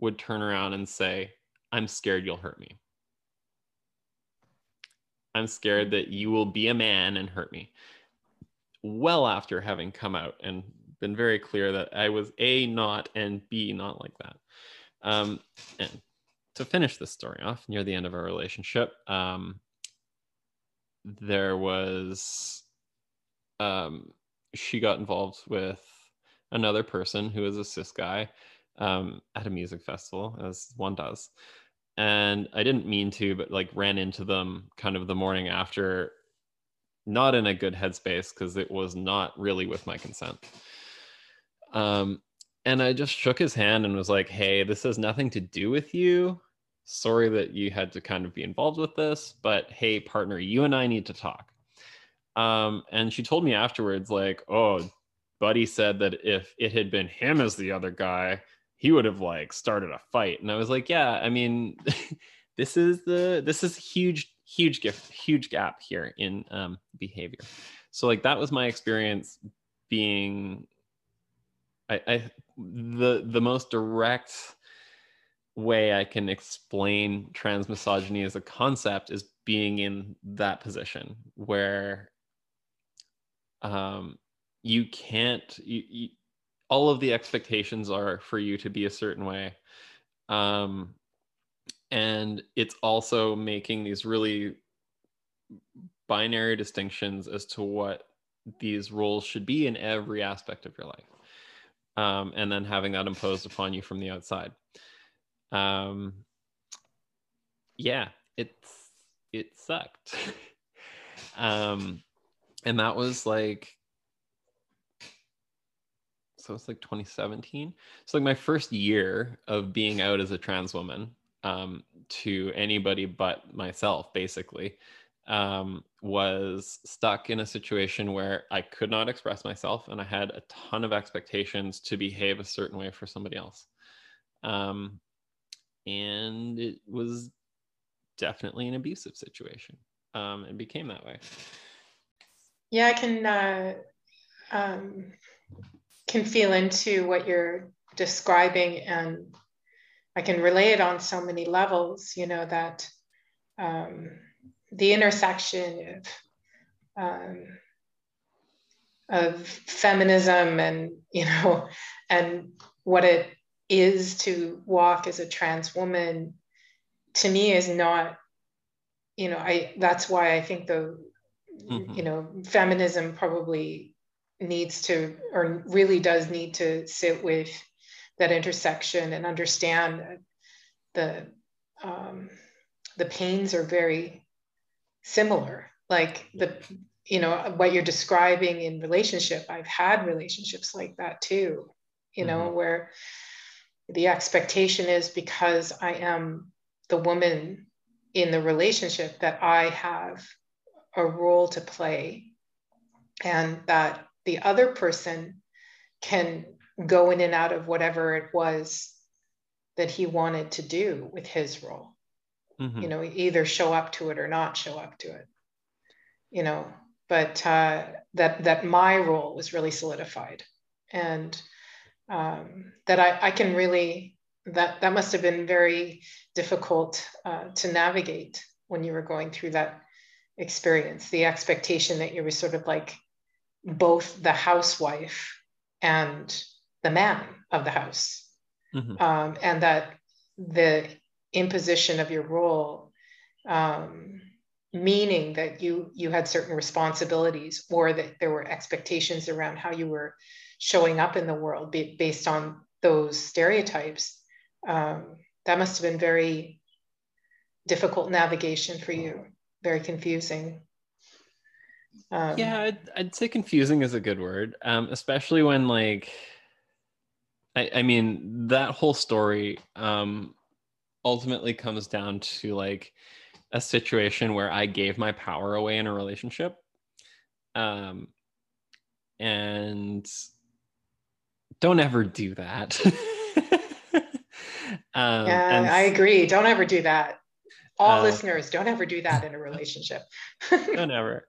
C: would turn around and say, I'm scared you'll hurt me. I'm scared that you will be a man and hurt me. Well, after having come out and been very clear that I was A, not, and B, not like that. Um, and to finish this story off, near the end of our relationship, um, there was, um, she got involved with another person who is a cis guy um, at a music festival, as one does. And I didn't mean to, but like ran into them kind of the morning after, not in a good headspace because it was not really with my consent. Um, and I just shook his hand and was like, hey, this has nothing to do with you. Sorry that you had to kind of be involved with this, but hey, partner, you and I need to talk. Um, and she told me afterwards, like, oh, Buddy said that if it had been him as the other guy, he would have like started a fight. And I was like, yeah, I mean, <laughs> this is the this is huge, huge gift, huge gap here in um, behavior. So like that was my experience being I, I the the most direct way I can explain trans misogyny as a concept is being in that position where um, you can't you, you, all of the expectations are for you to be a certain way. Um, and it's also making these really binary distinctions as to what these roles should be in every aspect of your life um, and then having that imposed upon you from the outside. Um, yeah it's it sucked. <laughs> Um, and that was like so it's like 2017 so like my first year of being out as a trans woman um, to anybody but myself basically um, was stuck in a situation where i could not express myself and i had a ton of expectations to behave a certain way for somebody else. Um, and it was definitely an abusive situation. Um, it became that way.
B: Yeah i can uh, um, can feel into what you're describing and I can relay it on so many levels, you know, that um, the intersection of, um, of feminism and, you know, <laughs> and what it is to walk as a trans woman to me is not, you know, I, that's why I think the, mm-hmm. you know, feminism probably needs to or really does need to sit with that intersection and understand that the um, the pains are very similar like the you know what you're describing in relationship i've had relationships like that too you know mm-hmm. where the expectation is because i am the woman in the relationship that i have a role to play and that the other person can go in and out of whatever it was that he wanted to do with his role. Mm-hmm. You know, either show up to it or not show up to it. You know, but uh, that that my role was really solidified, and um, that I, I can really that that must have been very difficult uh, to navigate when you were going through that experience. The expectation that you were sort of like both the housewife and the man of the house. Mm-hmm. Um, and that the imposition of your role, um, meaning that you you had certain responsibilities or that there were expectations around how you were showing up in the world based on those stereotypes. Um, that must have been very difficult navigation for you, very confusing.
C: Um, yeah, I'd, I'd, say confusing is a good word, um, especially when like, I, I mean, that whole story um, ultimately comes down to like a situation where I gave my power away in a relationship, um, and don't ever do that. <laughs>
B: um, yeah, and, I agree. Don't ever do that. All uh, listeners, don't ever do that in a relationship. <laughs>
C: don't ever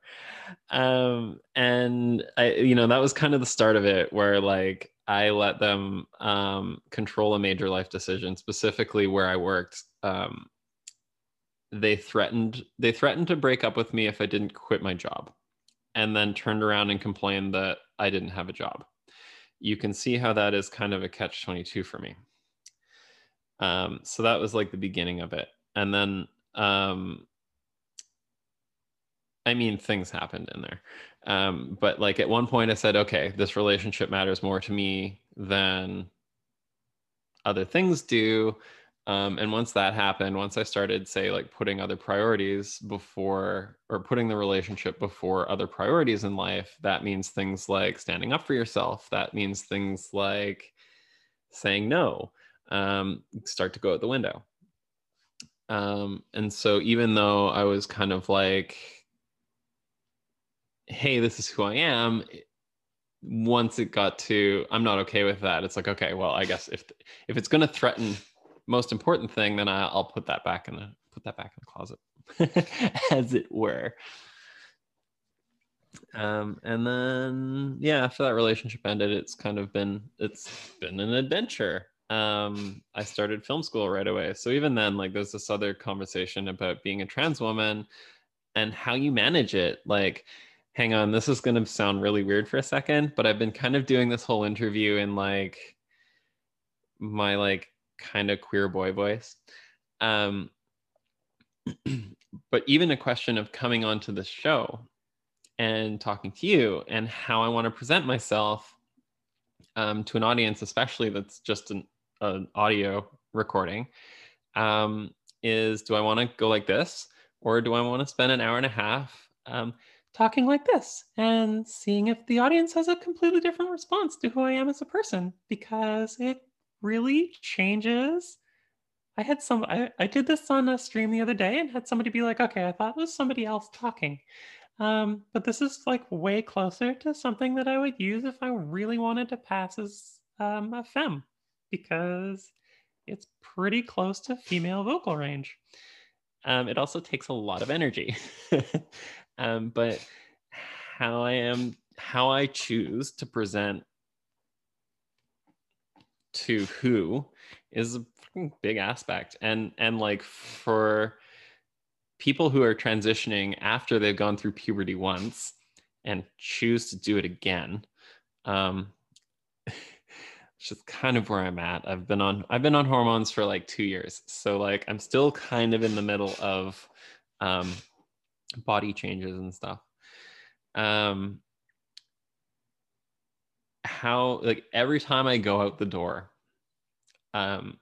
C: um and i you know that was kind of the start of it where like I let them um, control a major life decision, specifically where I worked. Um, they threatened they threatened to break up with me if I didn't quit my job, and then turned around and complained that I didn't have a job. You can see how that is kind of a catch twenty two for me. Um, so that was like the beginning of it, and then um, I mean, things happened in there. Um, but like at one point, I said, okay, this relationship matters more to me than other things do. Um, and once that happened, once I started, say, like putting other priorities before or putting the relationship before other priorities in life, that means things like standing up for yourself. That means things like saying no, um, start to go out the window. Um, and so even though I was kind of like, hey, this is who I am, once it got to I'm not okay with that, it's like, okay, well, I guess if if it's going to threaten most important thing, then I, will put that back in the put that back in the closet, <laughs> as it were. Um, and then yeah, after that relationship ended, it's kind of been it's been an adventure. Um, I started film school right away. So even then, like there's this other conversation about being a trans woman and how you manage it. Like hang on, this is going to sound really weird for a second, but I've been kind of doing this whole interview in like my like kind of queer boy voice. Um, <clears throat> but even a question of coming onto the show and talking to you and how I want to present myself um, to an audience, especially that's just an, an audio recording, um, is do I want to go like this or do I want to spend an hour and a half um, talking like this and seeing if the audience has a completely different response to who I am as a person because it really changes. I had some, I, I did this on a stream the other day and had somebody be like, okay, I thought it was somebody else talking. Um, but this is like way closer to something that I would use if I really wanted to pass as um, a femme because it's pretty close to female vocal range. Um, it also takes a lot of energy. <laughs> um, but how I am, how I choose to present to who is a big aspect, and and like for people who are transitioning after they've gone through puberty once and choose to do it again. Um, <laughs> which is kind of where I'm at. I've been on I've been on hormones for like two years, so like I'm still kind of in the middle of um, body changes and stuff. Um, how like every time I go out the door, um,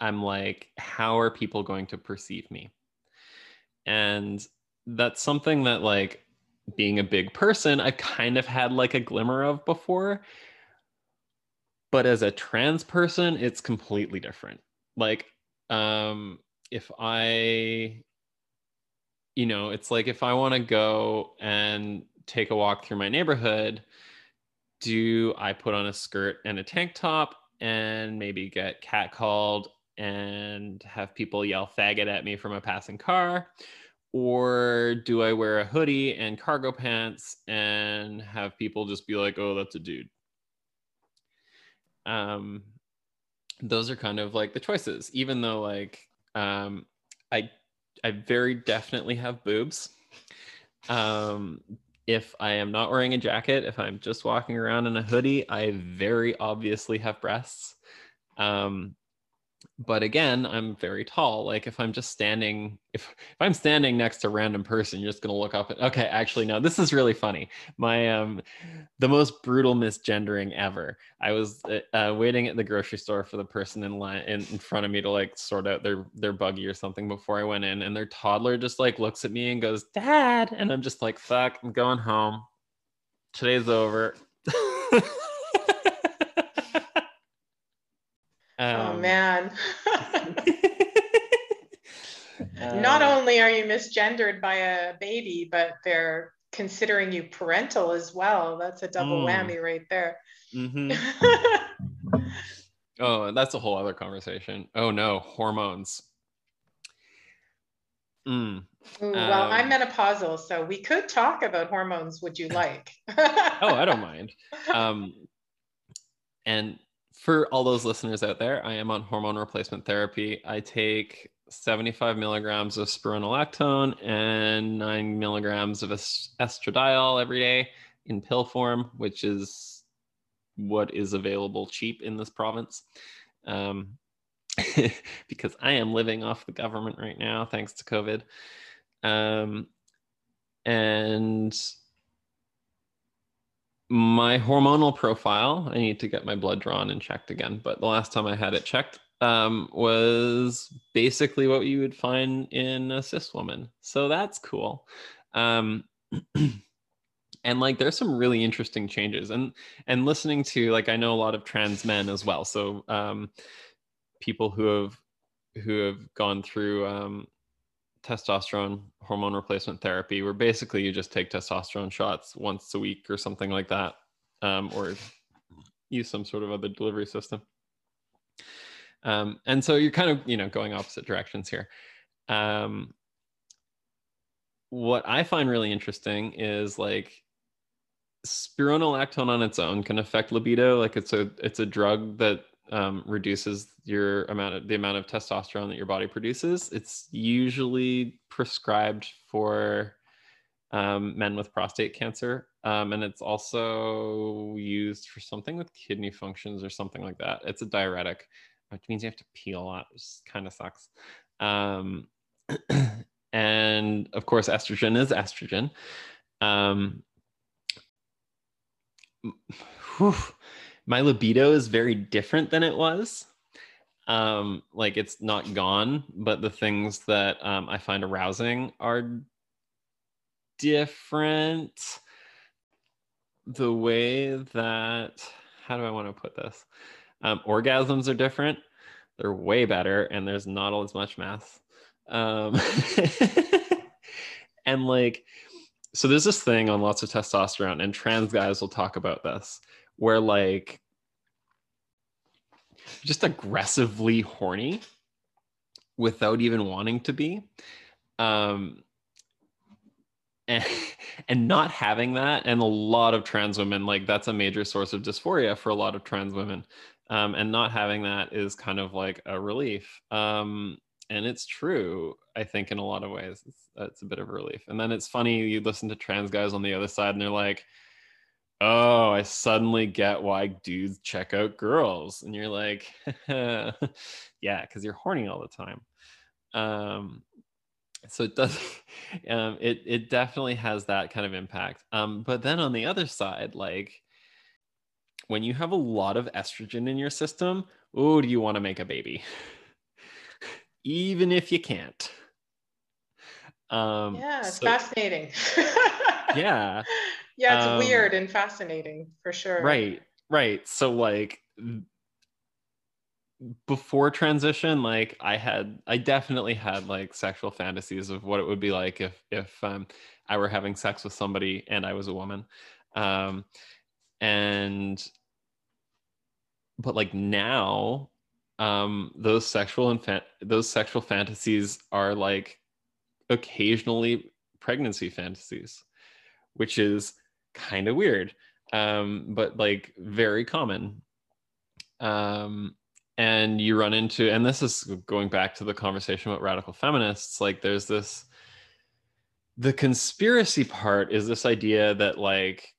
C: I'm like, how are people going to perceive me? And that's something that like being a big person, I kind of had like a glimmer of before. But as a trans person, it's completely different. Like, um, if I you know, it's like if I want to go and take a walk through my neighborhood, do I put on a skirt and a tank top and maybe get catcalled and have people yell faggot at me from a passing car? Or do I wear a hoodie and cargo pants and have people just be like, oh, that's a dude? Um, those are kind of like the choices, even though, like, um, I I very definitely have boobs. Um, if I am not wearing a jacket, if I'm just walking around in a hoodie, I very obviously have breasts. Um, but again i'm very tall. Like if i'm just standing if if i'm standing next to a random person you're just going to look up and okay actually no this is really funny. My um the most brutal misgendering ever. I was uh, uh, waiting at the grocery store for the person in line in, in front of me to like sort out their their buggy or something before i went in and their toddler just like looks at me and goes dad and i'm just like fuck i'm going home. Today's over <laughs>
B: Oh, um, oh man. <laughs> Not uh, only are you misgendered by a baby, but they're considering you parental as well. That's a double mm. whammy right there. Mm-hmm. <laughs>
C: oh, that's a whole other conversation. Oh no, hormones.
B: Mm. Ooh, well, um, I'm menopausal, so we could talk about hormones. Would you like?
C: oh, I don't <laughs> mind. Um, and for all those listeners out there, I am on hormone replacement therapy. I take 75 milligrams of spironolactone and nine milligrams of estradiol every day in pill form, which is what is available cheap in this province. Um, <laughs> because I am living off the government right now, thanks to COVID. Um, and my hormonal profile, I need to get my blood drawn and checked again. But the last time I had it checked um, was basically what you would find in a cis woman. So that's cool. Um, <clears throat> and like there's some really interesting changes and and listening to like i know a lot of trans men as well so um people who have who have gone through um testosterone hormone replacement therapy where basically you just take testosterone shots once a week or something like that um, or use some sort of other delivery system. Um, and so you're kind of you know going opposite directions here. Um, what i find really interesting is like spironolactone on its own can affect libido. Like it's a it's a drug that um, reduces your amount of the amount of testosterone that your body produces. It's usually prescribed for um, men with prostate cancer, um, and it's also used for something with kidney functions or something like that. It's a diuretic, which means you have to pee a lot, which kind of sucks. Um, <clears throat> and of course, estrogen is estrogen. Um, <sighs> whew, my libido is very different than it was. Um like it's not gone but the things that um, i find arousing are different. The way that how do i want to put this? Um, orgasms are different. They're way better and there's not all as much math. Um, <laughs> and like so there's this thing on lots of testosterone and trans guys will talk about this where like just aggressively horny without even wanting to be um and <laughs> and not having that and a lot of trans women like that's a major source of dysphoria for a lot of trans women um, and not having that is kind of like a relief um, and it's true i think in a lot of ways it's, it's a bit of a relief and then it's funny you listen to trans guys on the other side and they're like oh, I suddenly get why dudes check out girls. And you're like, <laughs> yeah, because you're horny all the time. Um, so it does, <laughs> um, it, it definitely has that kind of impact. Um, but then on the other side, like when you have a lot of estrogen in your system, oh, do you want to make a baby? <laughs> Even if you can't.
B: Um, yeah, it's so, fascinating.
C: yeah
B: yeah it's um, weird and fascinating for sure.
C: Right right. So like before transition like i had i definitely had like sexual fantasies of what it would be like if if um, i were having sex with somebody and i was a woman. Um and but like now um those sexual and those sexual fantasies are like occasionally pregnancy fantasies which is kind of weird um, but like very common. Um, and you run into and this is going back to the conversation about radical feminists like there's this the conspiracy part is this idea that like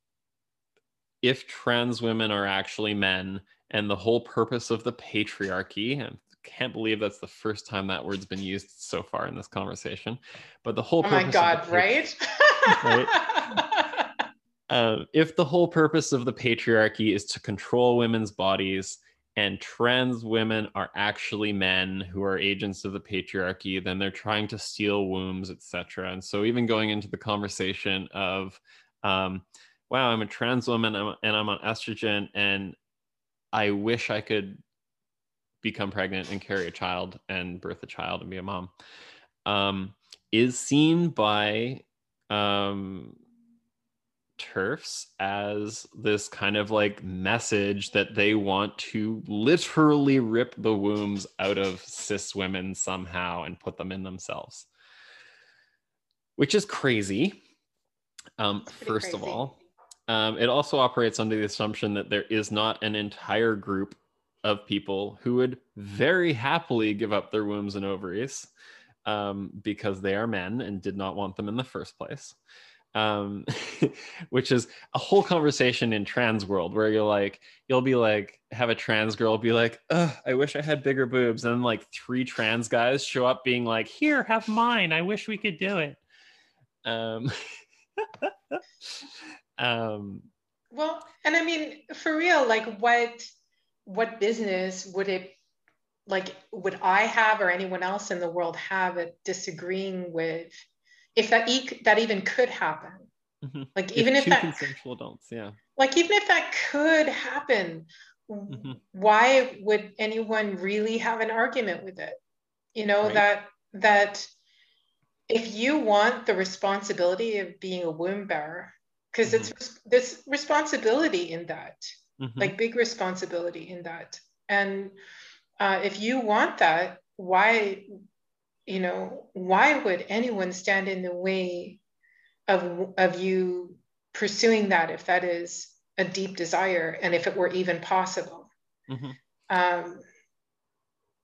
C: if trans women are actually men and the whole purpose of the patriarchy I can't believe that's the first time that word's been used so far in this conversation but the whole
B: oh my god right? Right <laughs>
C: um, if the whole purpose of the patriarchy is to control women's bodies and trans women are actually men who are agents of the patriarchy then they're trying to steal wombs etc and so even going into the conversation of um, wow i'm a trans woman and i'm on estrogen and i wish i could become pregnant and carry a child and birth a child and be a mom um, is seen by um, TERFs as this kind of like message that they want to literally rip the wombs out of cis women somehow and put them in themselves, which is crazy. Um, first crazy. of all, um, it also operates under the assumption that there is not an entire group of people who would very happily give up their wombs and ovaries um, because they are men and did not want them in the first place. Um, <laughs> which is a whole conversation in trans world where you're like, you'll be like, have a trans girl be like, I wish I had bigger boobs. And then like three trans guys show up being like, here, have mine. I wish we could do it. Um, <laughs>
B: um, well, and I mean, for real, like what, what business would it like would I have or anyone else in the world have at disagreeing with if that e- that even could happen? Mm-hmm. Like if even if that
C: consensual adults, yeah.
B: Like even if that could happen, mm-hmm. why would anyone really have an argument with it? You know right. that that if you want the responsibility of being a womb bearer, because mm-hmm. it's this responsibility in that, mm-hmm. like big responsibility in that, and uh, if you want that, why, you know, why would anyone stand in the way of, of you pursuing that if that is a deep desire and if it were even possible? Mm-hmm. Um,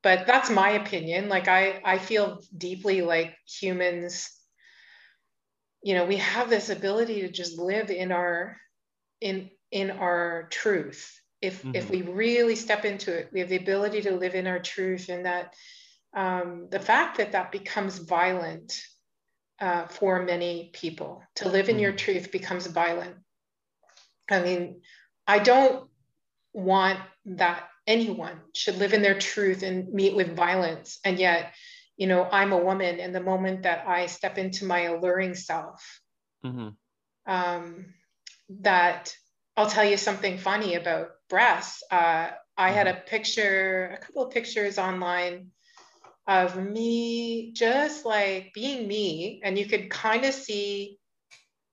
B: but that's my opinion. Like I, I feel deeply like humans, you know, we have this ability to just live in our, in, in our truth if mm-hmm. if we really step into it we have the ability to live in our truth and that um, the fact that that becomes violent uh, for many people to live in mm-hmm. your truth becomes violent i mean i don't want that anyone should live in their truth and meet with violence and yet you know i'm a woman and the moment that i step into my alluring self mm-hmm. um, that I'll tell you something funny about breasts. Uh, I had a mm-hmm. picture, a couple of pictures online of me just like being me, and you could kind of see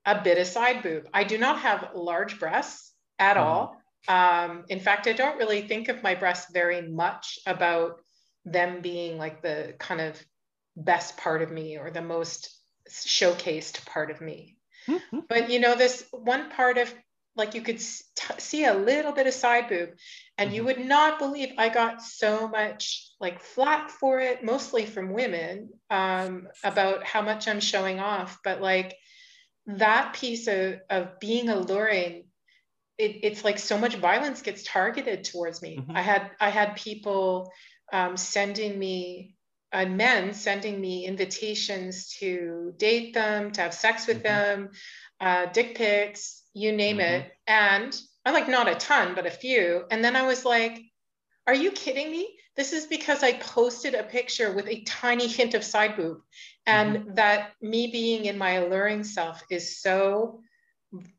B: a bit of side boob. I do not have large breasts at mm-hmm. all. Um, in fact, I don't really think of my breasts very much about them being like the kind of best part of me or the most showcased part of me. Mm-hmm. But you know, this one part of like you could t- see a little bit of side boob and mm-hmm. you would not believe i got so much like flack for it mostly from women um, about how much i'm showing off but like that piece of, of being alluring it, it's like so much violence gets targeted towards me mm-hmm. i had i had people um, sending me and uh, men sending me invitations to date them to have sex with mm-hmm. them uh, dick pics you name mm-hmm. it. And I'm like, not a ton, but a few. And then I was like, are you kidding me? This is because I posted a picture with a tiny hint of side boob. And mm-hmm. that me being in my alluring self is so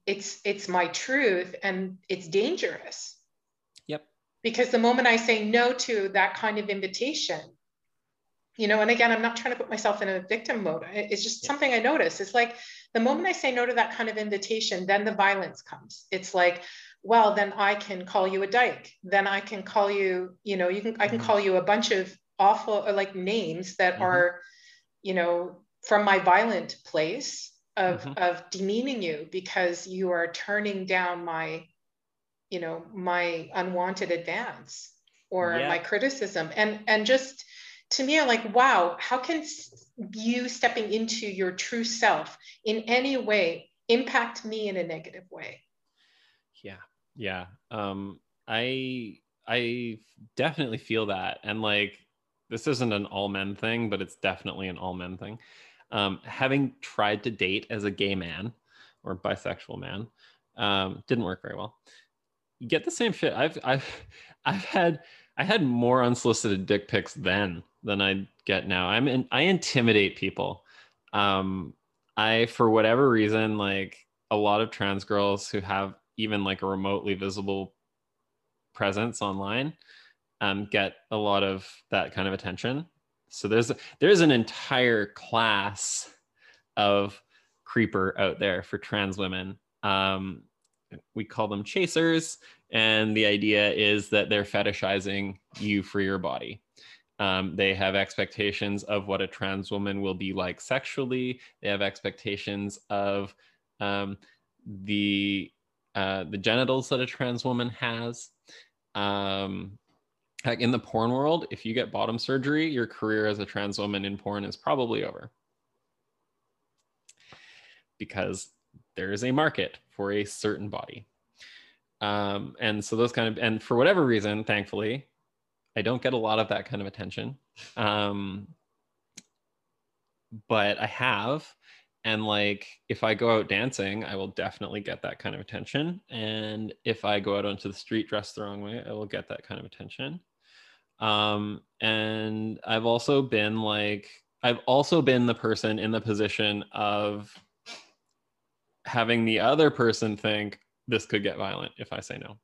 B: it's it's my truth and it's dangerous.
C: Yep.
B: Because the moment I say no to that kind of invitation, you know, and again, I'm not trying to put myself in a victim mode. It's just something I notice. It's like the moment I say no to that kind of invitation, then the violence comes. It's like, well, then I can call you a dyke. Then I can call you, you know, you can I can mm-hmm. call you a bunch of awful or like names that mm-hmm. are, you know, from my violent place of mm-hmm. of demeaning you because you are turning down my, you know, my unwanted advance or yeah. my criticism. And and just to me, I'm like, wow, how can you stepping into your true self in any way impact me in a negative way?
C: Yeah, yeah. Um, I I definitely feel that, and like this isn't an all men thing, but it's definitely an all men thing. Um, having tried to date as a gay man or bisexual man, um, didn't work very well. You get the same shit. I've I've <laughs> I've had I had more unsolicited dick pics then than I get now. I'm in, I intimidate people. Um, I for whatever reason like a lot of trans girls who have even like a remotely visible presence online um, get a lot of that kind of attention. So there's there's an entire class of creeper out there for trans women. Um, we call them chasers, and the idea is that they're fetishizing you for your body. Um, they have expectations of what a trans woman will be like sexually. They have expectations of um, the uh, the genitals that a trans woman has. Um, like in the porn world, if you get bottom surgery, your career as a trans woman in porn is probably over because there is a market for a certain body. Um, and so those kind of, and for whatever reason, thankfully, I don't get a lot of that kind of attention. Um, but I have. And like, if I go out dancing, I will definitely get that kind of attention. And if I go out onto the street dressed the wrong way, I will get that kind of attention. Um, and I've also been like, I've also been the person in the position of having the other person think this could get violent if I say no.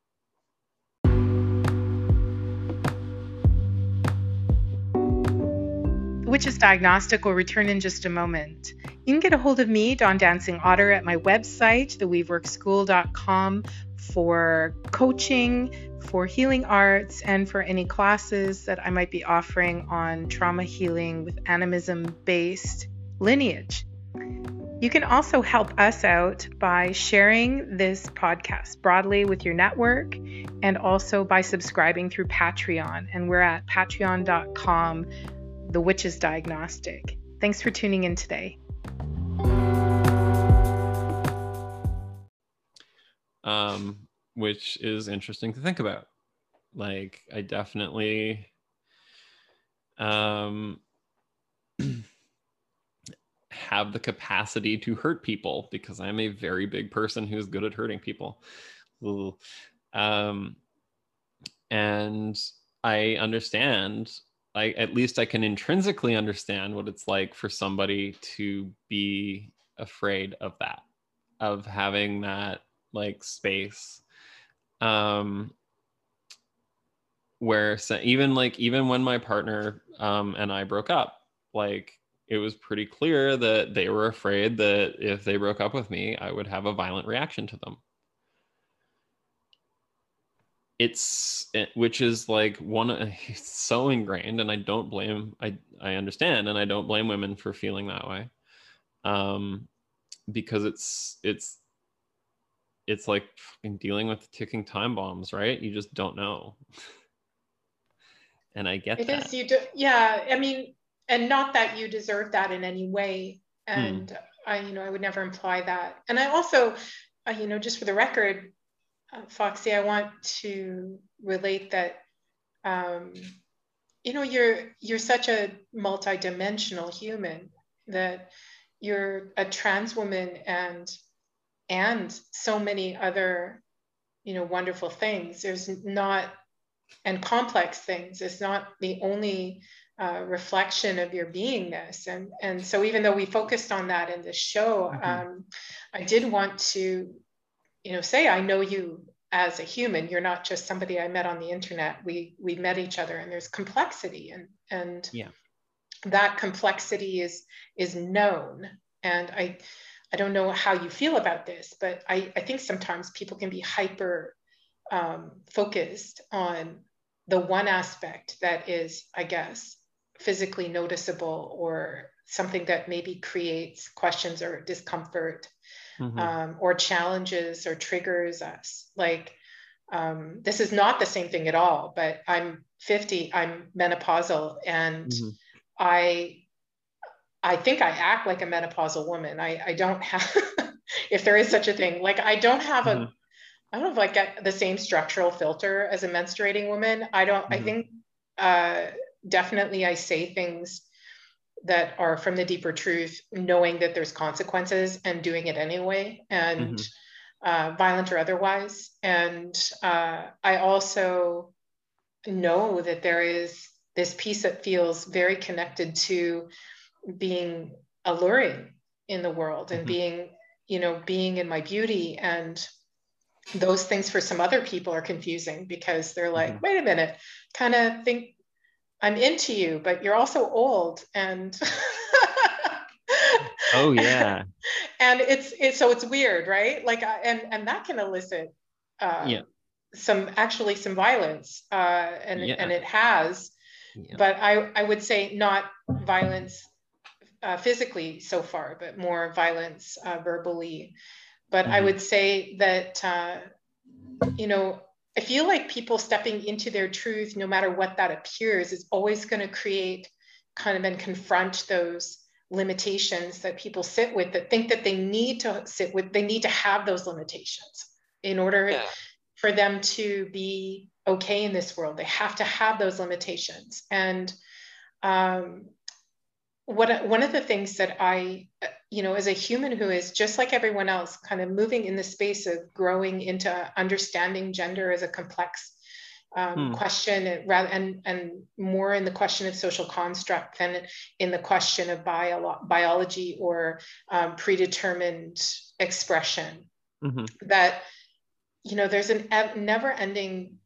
A: Witches Diagnostic will return in just a moment. You can get a hold of me, Dawn Dancing Otter, at my website, theweaveworkschool.com, for coaching, for healing arts, and for any classes that I might be offering on trauma healing with animism based lineage. You can also help us out by sharing this podcast broadly with your network and also by subscribing through Patreon. And we're at patreon.com the Witch's Diagnostic. Thanks for tuning in today.
C: Um, which is interesting to think about. Like, I definitely um, <clears throat> have the capacity to hurt people because I'm a very big person who's good at hurting people. Um, and I understand I at least I can intrinsically understand what it's like for somebody to be afraid of that, of having that like space. Um where so even like even when my partner um and I broke up, like it was pretty clear that they were afraid that if they broke up with me, I would have a violent reaction to them it's eh, which is like one <laughs> it's so ingrained and i don't blame i i understand and i don't blame women for feeling that way um because it's it's it's like dealing with ticking time bombs right you just don't know <laughs> and i get
B: it
C: that.
B: is you do yeah i mean and not that you deserve that in any way hmm. and i you know i would never imply that and i also uh, you know just for the record uh, Foxy, I want to relate that um, you know you're you're such a multidimensional human that you're a trans woman and and so many other you know wonderful things. There's not and complex things. It's not the only uh, reflection of your beingness. And, and so even though we focused on that in this show, mm-hmm. um, I did want to you know say i know you as a human you're not just somebody i met on the internet. We we met each other and there's complexity and and
C: yeah.
B: that complexity is is known. And i i don't know how you feel about this but i i think sometimes people can be hyper um, focused on the one aspect that is i guess physically noticeable or something that maybe creates questions or discomfort mm-hmm. um, or challenges or triggers us. Like, um, this is not the same thing at all, but I'm 50, I'm menopausal, and mm-hmm. I I think I act like a menopausal woman. I, I don't have, <laughs> if there is such a thing, like I don't have mm-hmm. a, I don't have like the same structural filter as a menstruating woman. I don't, I mm-hmm. think uh, definitely I say things that are from the deeper truth, knowing that there's consequences and doing it anyway, and mm-hmm. uh, violent or otherwise. And uh, I also know that there is this piece that feels very connected to being alluring in the world and mm-hmm. being, you know, being in my beauty and those things for some other people are confusing because they're like, mm-hmm. wait a minute, kind of think I'm into you, but you're also old and <laughs>
C: oh yeah
B: and it's it's so it's weird right like and and that can elicit uh, yeah some actually some violence uh, and yeah. and it has yeah. but i i would say not violence uh, physically so far but more violence uh, verbally but mm-hmm. I would say that, uh, you know, I feel like people stepping into their truth, no matter what that appears, is always going to create kind of and confront those limitations that people sit with that think that they need to sit with, they need to have those limitations in order yeah. for them to be okay in this world. They have to have those limitations. And um, what one of the things that I, you know, as a human who is just like everyone else, kind of moving in the space of growing into understanding gender as a complex um, hmm. question rather and and more in the question of social construct than in the question of bio, biology or um, predetermined expression mm-hmm. that you know there's an never ending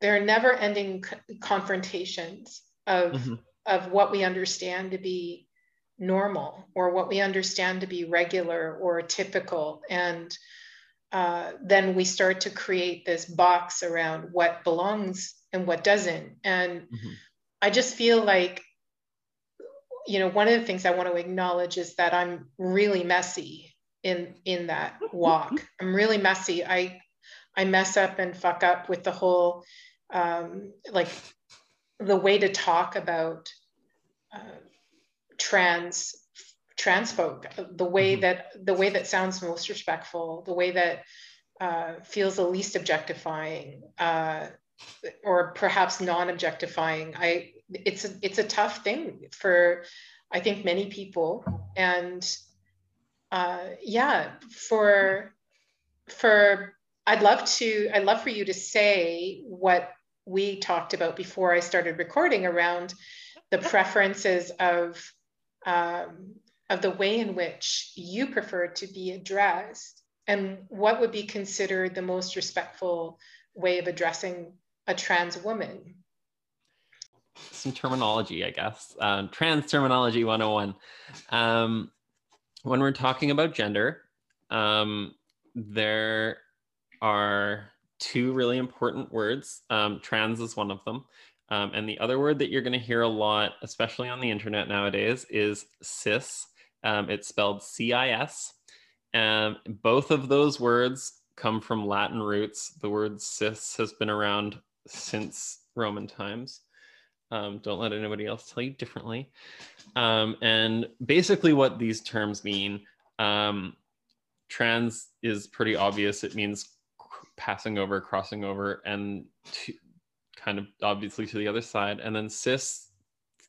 B: there are never ending confrontations of mm-hmm. of what we understand to be normal or what we understand to be regular or typical and uh, then we start to create this box around what belongs and what doesn't. And mm-hmm. I just feel like, you know, one of the things I want to acknowledge is that I'm really messy in in that walk. <laughs> I'm really messy. I I mess up and fuck up with the whole um, like the way to talk about uh, trans trans folk, the way mm-hmm. that the way that sounds most respectful, the way that uh, feels the least objectifying, uh, or perhaps non-objectifying. I it's a, it's a tough thing for I think many people, and uh, yeah, for for I'd love to I'd love for you to say what we talked about before I started recording around the preferences of um, of the way in which you prefer to be addressed and what would be considered the most respectful way of addressing a trans woman?
C: Some terminology i guess. Uh, trans terminology 101 um, when we're talking about gender um, there are two really important words. Um, trans is one of them um, and the other word that you're going to hear a lot especially on the internet nowadays is cis um, it's spelled CIS. And both of those words come from Latin roots. The word cis has been around since Roman times. Um, don't let anybody else tell you differently. Um, and basically, what these terms mean um, trans is pretty obvious. It means passing over, crossing over, and to, kind of obviously to the other side. And then cis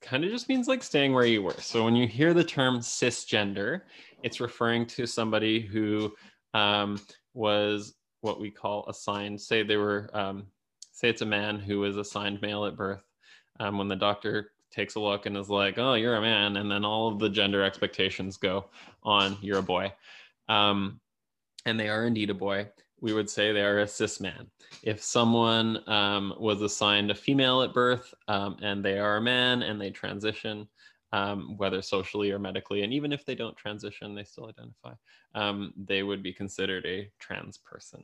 C: kind of just means like staying where you were. So when you hear the term cisgender, it's referring to somebody who um, was what we call assigned. Say they were, um, say it's a man who was assigned male at birth. Um, when the doctor takes a look and is like, "Oh, you're a man," and then all of the gender expectations go on, "You're a boy," um, and they are indeed a boy we would say they are a cis man. If someone um, was assigned a female at birth um, and they are a man and they transition, um, whether socially or medically, and even if they don't transition, they still identify, um, they would be considered a trans person.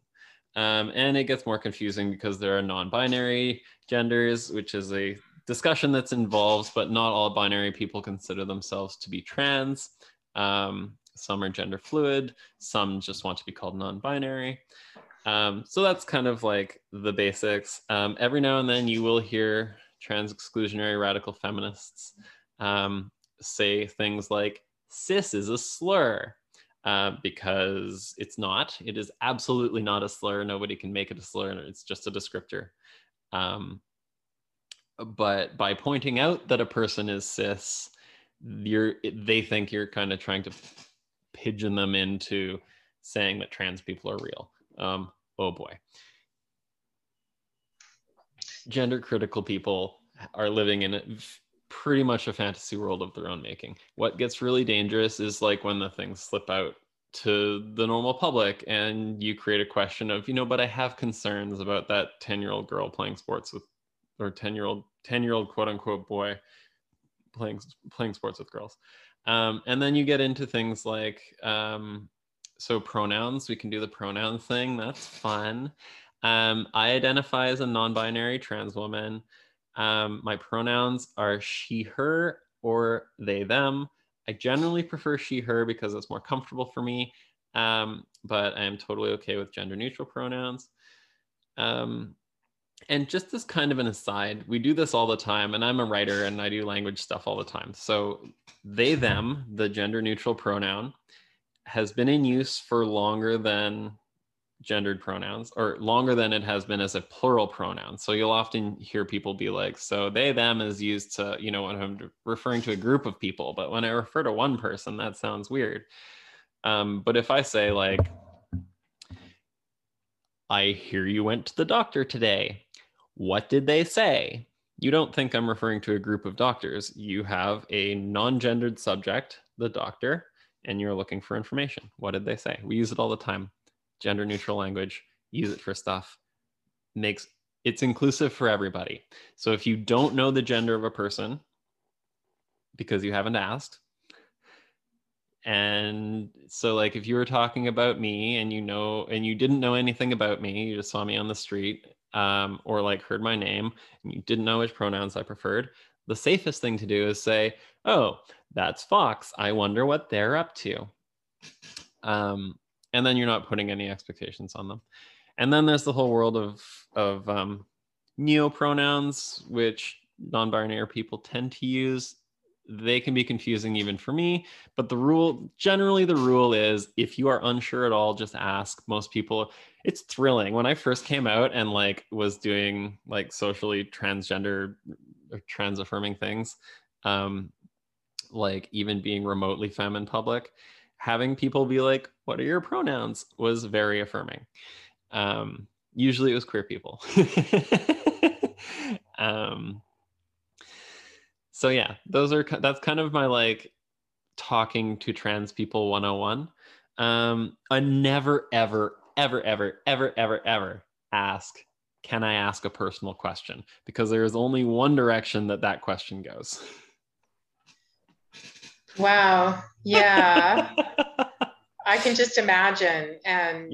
C: Um, and it gets more confusing because there are non binary genders, which is a discussion that's involved, but not all binary people consider themselves to be trans. Um, some are gender fluid, some just want to be called non binary. Um, so that's kind of like the basics. Um, every now and then you will hear trans exclusionary radical feminists um, say things like, cis is a slur. Uh, because it's not. It is absolutely not a slur. Nobody can make it a slur. It's just a descriptor. Um, but by pointing out that a person is cis, you're they think you're kind of trying to pigeon them into saying that trans people are real. Um, oh boy. Gender critical people are living in a, pretty much a fantasy world of their own making. What gets really dangerous is like when the things slip out to the normal public and you create a question of, you know, but I have concerns about that 10 year old girl playing sports with, or 10 year old, 10 year old quote unquote boy playing, playing sports with girls. Um, and then you get into things like, um, so pronouns, we can do the pronoun thing. That's fun. Um, I identify as a non binary trans woman. Um, my pronouns are she, her, or they, them. I generally prefer she, her because it's more comfortable for me. Um, but I am totally okay with gender neutral pronouns. Um, and just as kind of an aside, we do this all the time, and I'm a writer and I do language stuff all the time. So they, them, the gender neutral pronoun, has been in use for longer than gendered pronouns or longer than it has been as a plural pronoun. So you'll often hear people be like, so they, them is used to, you know, when I'm referring to a group of people, but when I refer to one person, that sounds weird. Um, but if I say, like, I hear you went to the doctor today, what did they say? You don't think I'm referring to a group of doctors. You have a non gendered subject, the doctor, and you're looking for information. What did they say? We use it all the time. Gender neutral language, use it for stuff. Makes it's inclusive for everybody. So if you don't know the gender of a person because you haven't asked, and so like if you were talking about me and you know and you didn't know anything about me you just saw me on the street um, or like heard my name and you didn't know which pronouns i preferred the safest thing to do is say oh that's Foxx. I wonder what they're up to. Um, and then you're not putting any expectations on them. And then there's the whole world of of um, neo pronouns which non-binary people tend to use they can be confusing even for me but the rule generally the rule is if you are unsure at all just ask. Most people it's thrilling. When i first came out and like was doing like socially transgender trans affirming things um like even being remotely femme in public having people be like what are your pronouns? was very affirming. Um usually it was queer people. <laughs> Um so yeah those are that's kind of my like talking to trans people 101 um i never ever ever ever ever ever ever ask can i ask a personal question? Because there is only one direction that that question goes.
B: Wow. Yeah. <laughs> I can just imagine and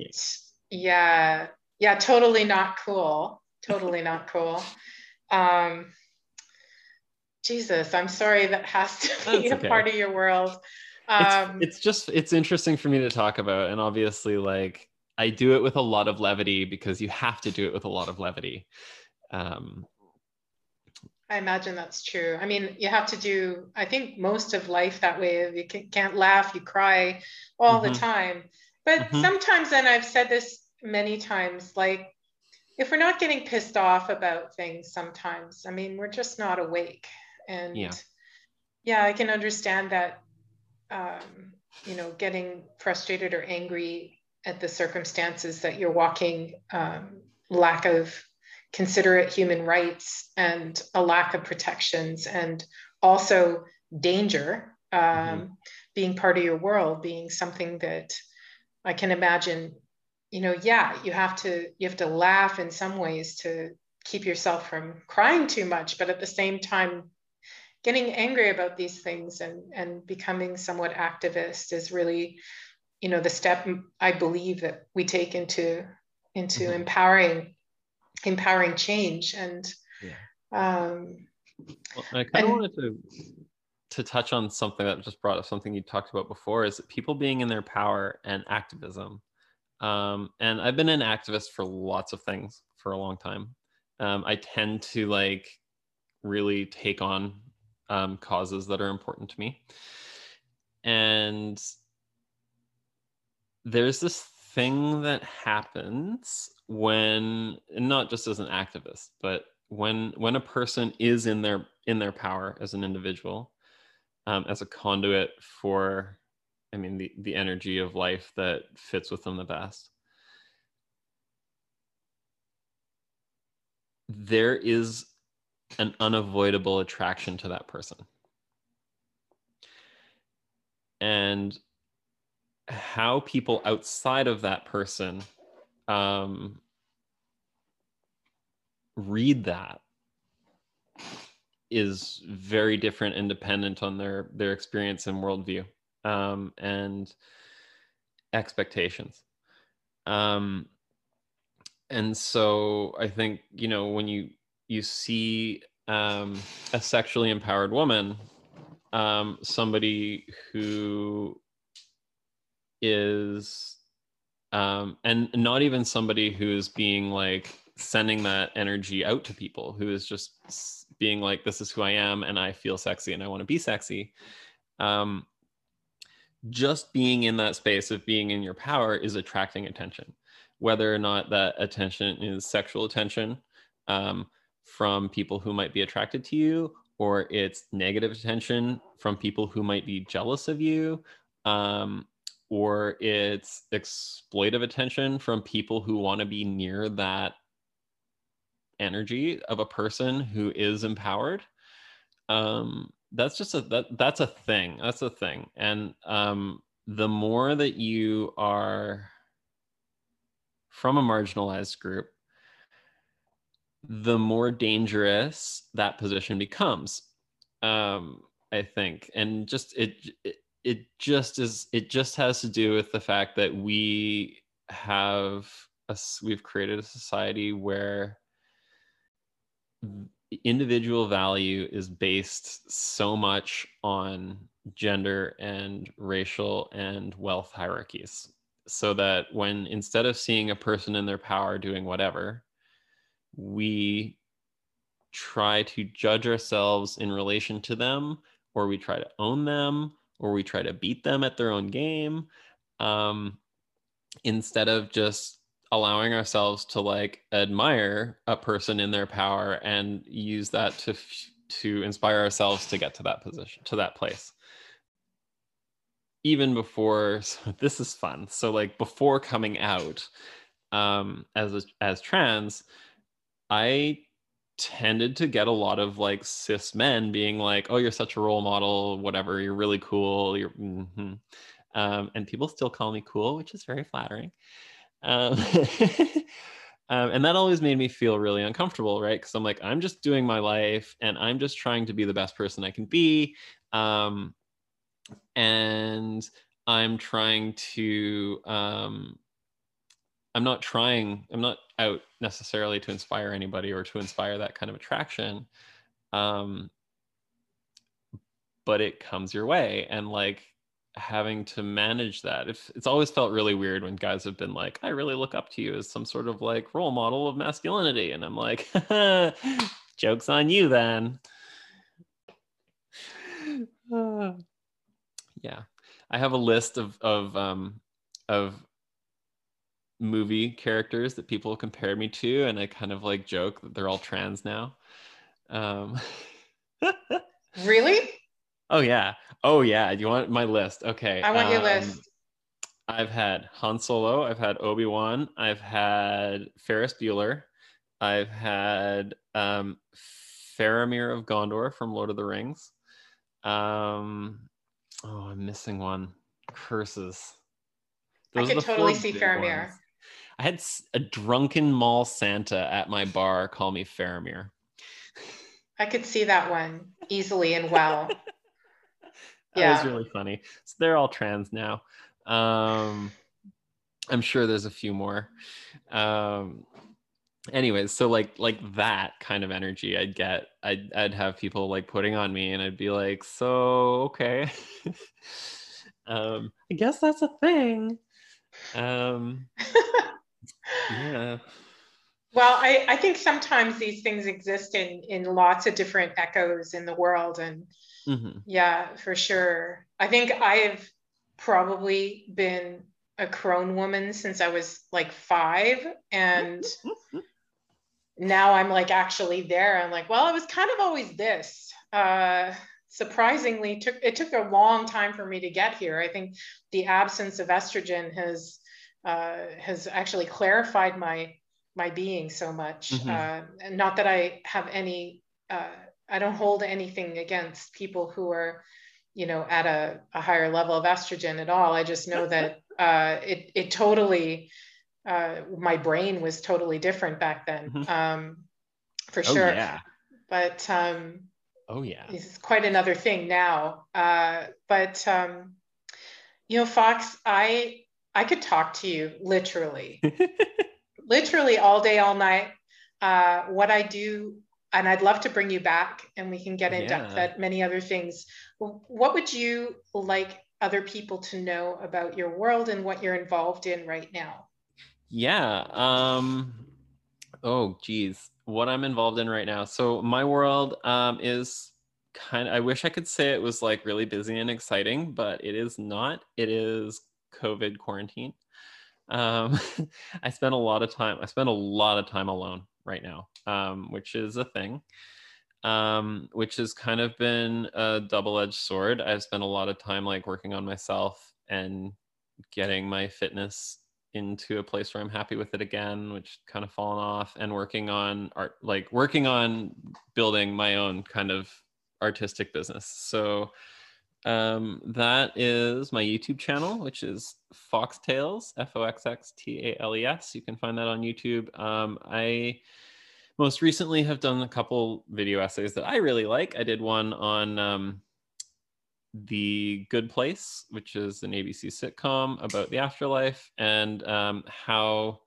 B: yeah. Yeah totally not cool. Totally not cool. Um Jesus, I'm sorry that has to <laughs> be okay. a part of your world.
C: Um, it's, it's just it's interesting for me to talk about, and obviously, like I do it with a lot of levity because you have to do it with a lot of levity. Um,
B: I imagine that's true. I mean, you have to do, I think, most of life that way. You can't laugh, you cry all mm-hmm. the time. But mm-hmm. sometimes, and I've said this many times, like if we're not getting pissed off about things sometimes, I mean, we're just not awake and yeah, yeah i can understand that um, you know getting frustrated or angry at the circumstances that you're walking um, lack of considerate human rights and a lack of protections and also danger um, mm-hmm. being part of your world being something that i can imagine you know yeah you have to you have to laugh in some ways to keep yourself from crying too much but at the same time getting angry about these things and and becoming somewhat activist is really you know the step i believe that we take into into mm-hmm. empowering empowering change and yeah. um
C: well, i kind of wanted to to touch on something that just brought up something you talked about before is people being in their power and activism um, and i've been an activist for lots of things for a long time um, i tend to like really take on um, causes that are important to me. And there's this thing that happens when not just as an activist but when when a person is in their in their power as an individual um, as a conduit for i mean the the energy of life that fits with them the best there is an unavoidable attraction to that person. And how people outside of that person um, read that is very different and dependent on their their experience and worldview um, and expectations um, and so i think you know when you you see um, a sexually empowered woman, um, somebody who is um and not even somebody who's being like sending that energy out to people who is just being like this is who i am and i feel sexy and i want to be sexy. Um just being in that space of being in your power is attracting attention. Whether or not that attention is sexual attention um, from people who might be attracted to you or it's negative attention from people who might be jealous of you um, or it's exploitive attention from people who want to be near that energy of a person who is empowered. Um, that's just a that that's a thing that's a thing. And um, the more that you are from a marginalized group the more dangerous that position becomes um, i think. And just it, it it just is it just has to do with the fact that we have a, we've created a society where individual value is based so much on gender and racial and wealth hierarchies. So that when instead of seeing a person in their power doing whatever we try to judge ourselves in relation to them or we try to own them or we try to beat them at their own game um, instead of just allowing ourselves to like admire a person in their power and use that to to inspire ourselves to get to that position to that place. Even before so <laughs> this is fun. So like before coming out um as a, as trans i tended to get a lot of like cis men being like oh you're such a role model whatever you're really cool you're mm-hmm. um, and people still call me cool which is very flattering um, <laughs> um, and that always made me feel really uncomfortable, right? Because I'm like, I'm just doing my life and I'm just trying to be the best person I can be. Um, and I'm trying to, um, I'm not trying, I'm not out necessarily to inspire anybody or to inspire that kind of attraction. Um, but it comes your way. And like, having to manage that. If it's always felt really weird when guys have been like, I really look up to you as some sort of like role model of masculinity. And I'm like, <laughs> joke's on you then. Uh, <sighs> yeah. I have a list of of um of movie characters that people compare me to, and I kind of like joke that they're all trans now. Um
B: really? <laughs>
C: Oh yeah. Oh yeah. You want my list? Okay.
B: I want um, your list.
C: I've had Han Solo. I've had Obi Wan. I've had Ferris Bueller. I've had um, Faramir of Gondor from Lord of the Rings. Um, oh, I'm missing one. Curses.
B: Those I could totally see Faramir. Ones.
C: I had a drunken mall Santa at my bar call me Faramir.
B: I could see that one easily and well. <laughs>
C: that yeah. was really funny. So they're all trans now. Um, I'm sure there's a few more. Um, anyways, so like like that kind of energy I'd get, I'd I'd have people like putting on me, and I'd be like, so okay, <laughs> um, I guess that's a thing. Um, <laughs> yeah.
B: Well, I, I think sometimes these things exist in in lots of different echoes in the world, and Mm-hmm. Yeah, for sure. I think I've probably been a crone woman since I was like five. And now I'm like actually there. I'm like, well, I was kind of always this. Uh, surprisingly, took it took a long time for me to get here. I think the absence of estrogen has uh, has actually clarified my my being so much. Mm-hmm. Uh, not that I have any uh, I don't hold anything against people who are, you know, at a, a higher level of estrogen at all. I just know that uh, it it totally, uh, my brain was totally different back then, mm-hmm. um, for oh, sure. Yeah. But um,
C: oh yeah,
B: it's quite another thing now. Uh, but um, you know, Foxx, I I could talk to you literally, <laughs> literally all day, all night. Uh, what I do and I'd love to bring you back and we can get in yeah. depth at many other things. What would you like other people to know about your world and what you're involved in right now?
C: Yeah. Um, oh, geez. What I'm involved in right now. So, my world um, is kind of, I wish I could say it was like really busy and exciting, but it is not. It is COVID quarantine. Um, <laughs> I spent a lot of time, I spent a lot of time alone right now, um, which is a thing um, which has kind of been a double-edged sword. I've spent a lot of time like working on myself and getting my fitness into a place where I'm happy with it again, which kind of fallen off, and working on art, like working on building my own kind of artistic business. So um, that is my YouTube channel, which is FoxxTales, F O X X T A L E S. You can find that on YouTube. Um, I most recently have done a couple video essays that I really like. I did one on um, the Good Place, which is an ABC sitcom about the afterlife and um, how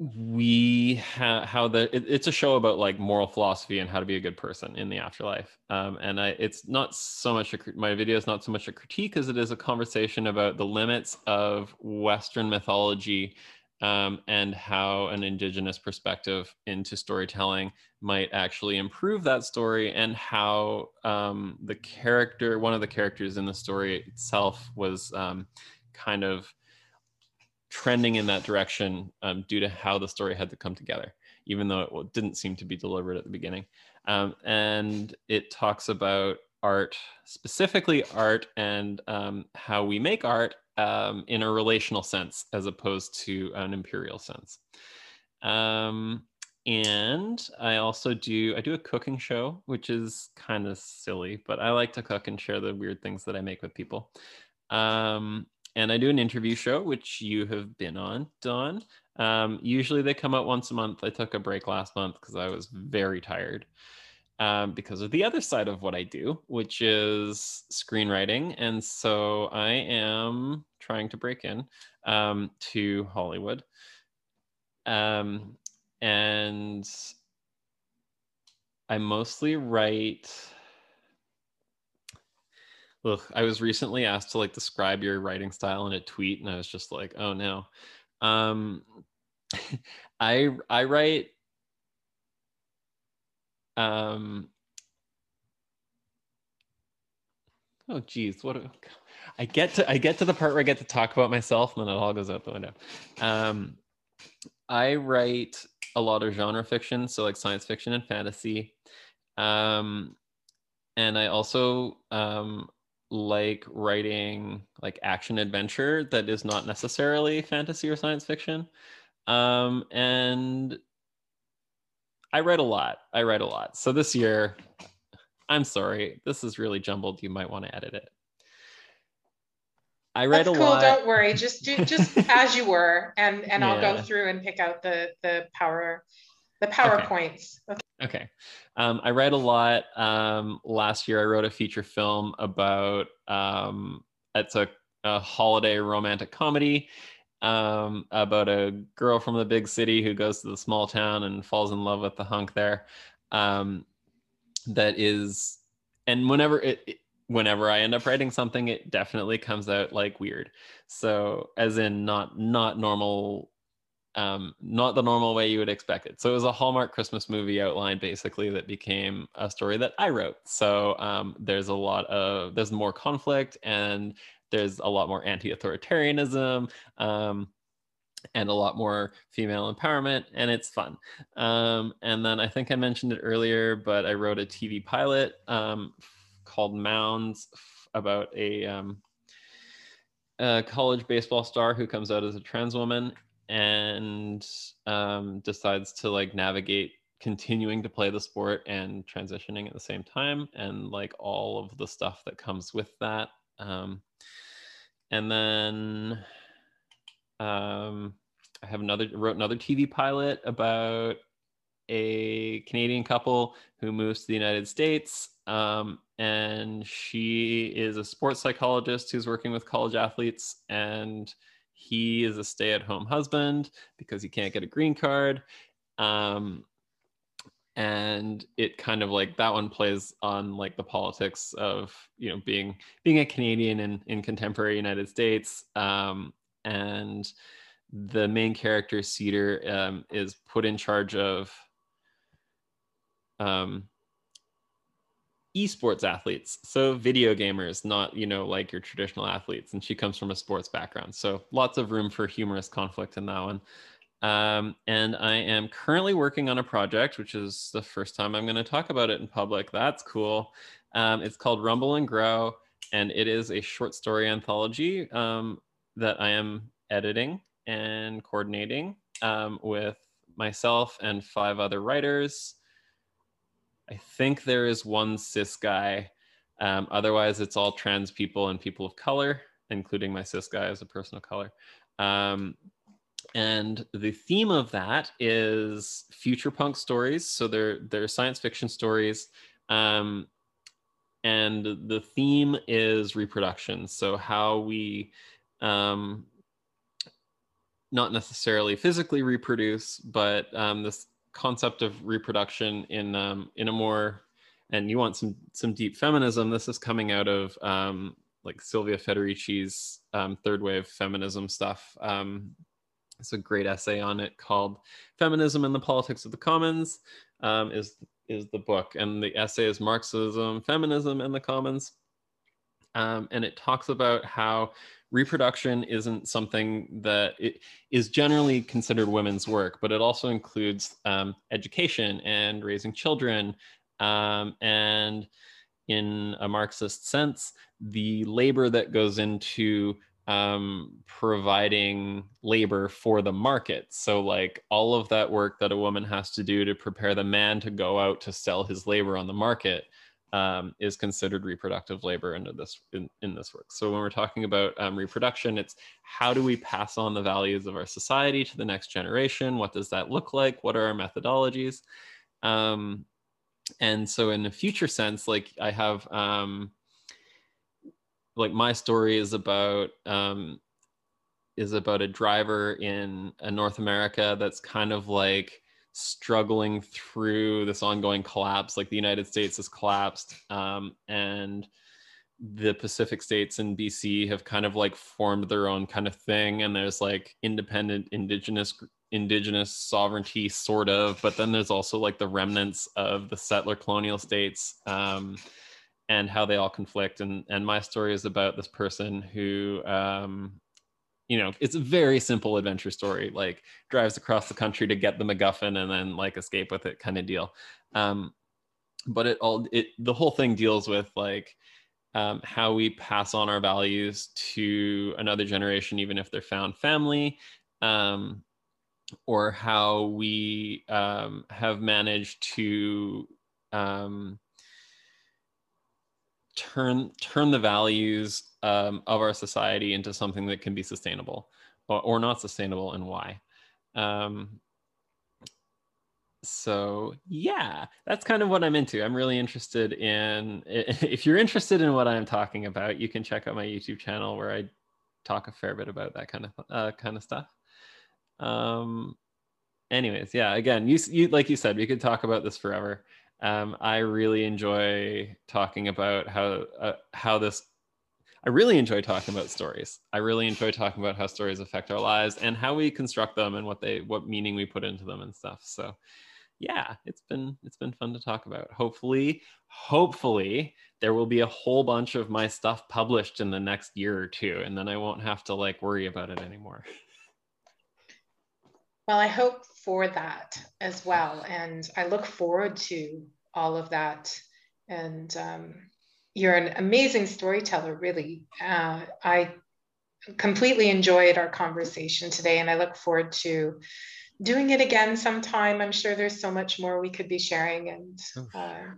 C: we ha- how the it, it's a show about like moral philosophy and how to be a good person in the afterlife. Um, and I, it's not so much a my video is not so much a critique as it is a conversation about the limits of western mythology um, and how an indigenous perspective into storytelling might actually improve that story and how um, the character one of the characters in the story itself was um, kind of trending in that direction um, due to how the story had to come together even though it didn't seem to be delivered at the beginning um, and it talks about art specifically art and um, how we make art um, in a relational sense as opposed to an imperial sense. Um, and I also do I do a cooking show, which is kind of silly, but I like to cook and share the weird things that I make with people. Um, and I do an interview show, which you have been on, Dawn. Um, usually they come out once a month. I took a break last month because I was very tired um, because of the other side of what I do, which is screenwriting. And so I am trying to break in um, to Hollywood. Um, and I mostly write. Look, I was recently asked to like describe your writing style in a tweet, and I was just like, "Oh no." Um, <laughs> I I write um, oh geez, what? A, I get to I get to the part where I get to talk about myself, and then it all goes out the window. Um, I write a lot of genre fiction, so like science fiction and fantasy. Um, and I also um, like writing like action adventure that is not necessarily fantasy or science fiction. Um, and I read a lot. I read a lot. So this year, I'm sorry, this is really jumbled. You might want to edit it. I read
B: That's
C: a
B: cool.
C: lot.
B: Don't worry. Just do just <laughs> as you were, and and yeah. I'll go through and pick out the the power the powerpoints.
C: Okay. Okay. Um, I read a lot. Um, last year, I wrote a feature film about um, it's a, a holiday romantic comedy um, about a girl from the big city who goes to the small town and falls in love with the hunk there. Um, that is, and whenever it, it, whenever I end up writing something, it definitely comes out like weird. So, as in not not normal, um, not the normal way you would expect it. So it was a Hallmark Christmas movie outline basically that became a story that I wrote. So um, there's a lot of there's more conflict and there's a lot more anti-authoritarianism um, and a lot more female empowerment and it's fun um, and then i think i mentioned it earlier but i wrote a tv pilot um, called mounds about a, um, a, college baseball star who comes out as a trans woman and um, decides to like navigate continuing to play the sport and transitioning at the same time and like all of the stuff that comes with that um, and then um, I have another wrote another TV pilot about a Canadian couple who moves to the United States. Um, and she is a sports psychologist who's working with college athletes, and he is a stay at home husband because he can't get a green card. Um, and it kind of like that one plays on like the politics of you know being being a Canadian in in contemporary United States, um, and the main character Cedar um, is put in charge of um, esports athletes. So video gamers not you know like your traditional athletes. And she comes from a sports background. So lots of room for humorous conflict in that one. Um, and i am currently working on a project which is the first time i'm going to talk about it in public. That's cool. Um, it's called rumble and grow. And it is a short story anthology um, that i am editing and coordinating um, with myself and five other writers I think there is one cis guy. Um, otherwise, it's all trans people and people of color, including my cis guy as a person of color. Um, and the theme of that is future punk stories. So they're they're science fiction stories, um, and the theme is reproduction. So how we um, not necessarily physically reproduce, but um, this concept of reproduction in um, in a more and you want some some deep feminism. This is coming out of um, like Silvia Federici's um, third wave feminism stuff. Um, it's a great essay on it called feminism and the politics of the commons um, is is the book. And the essay is marxism feminism and the commons um, and it talks about how reproduction isn't something that is generally considered women's work, but it also includes um, education and raising children. Um, and in a Marxist sense, the labor that goes into um, providing labor for the market. So, like all of that work that a woman has to do to prepare the man to go out to sell his labor on the market um, is considered reproductive labor into this in, in this work. So when we're talking about um, reproduction, it's how do we pass on the values of our society to the next generation? What does that look like? What are our methodologies? Um, and so in a future sense, like I have, um, like my story is about um, is about a driver in uh, North America that's kind of like struggling through this ongoing collapse. Like the United States has collapsed, um, and the Pacific states and BC have kind of like formed their own kind of thing. And there's like independent indigenous indigenous sovereignty, sort of, but then there's also like the remnants of the settler colonial states. Um, and how they all conflict and and my story is about this person who um, you know it's a very simple adventure story like drives across the country to get the macguffin and then like escape with it kind of deal. Um, but it all it the whole thing deals with like um, how we pass on our values to another generation even if they're found family um, or how we um, have managed to um, turn turn the values um, of our society into something that can be sustainable or, or not sustainable and why. Um, so yeah that's kind of what i'm into. I'm really interested in <laughs> if you're interested in what i'm talking about you can check out my youtube channel where i talk a fair bit about that kind of uh, kind of stuff. Um anyways yeah again you, you like you said we could talk about this forever um, I really enjoy talking about how uh, how this. I really enjoy talking about stories. I really enjoy talking about how stories affect our lives and how we construct them and what they what meaning we put into them and stuff. So, yeah, it's been it's been fun to talk about. Hopefully, hopefully there will be a whole bunch of my stuff published in the next year or two, and then I won't have to like worry about it anymore. <laughs>
B: Well, I hope for that as well. And I look forward to all of that. And um, you're an amazing storyteller, really. Uh, I completely enjoyed our conversation today, and I look forward to doing it again sometime. I'm sure there's so much more we could be sharing. And uh,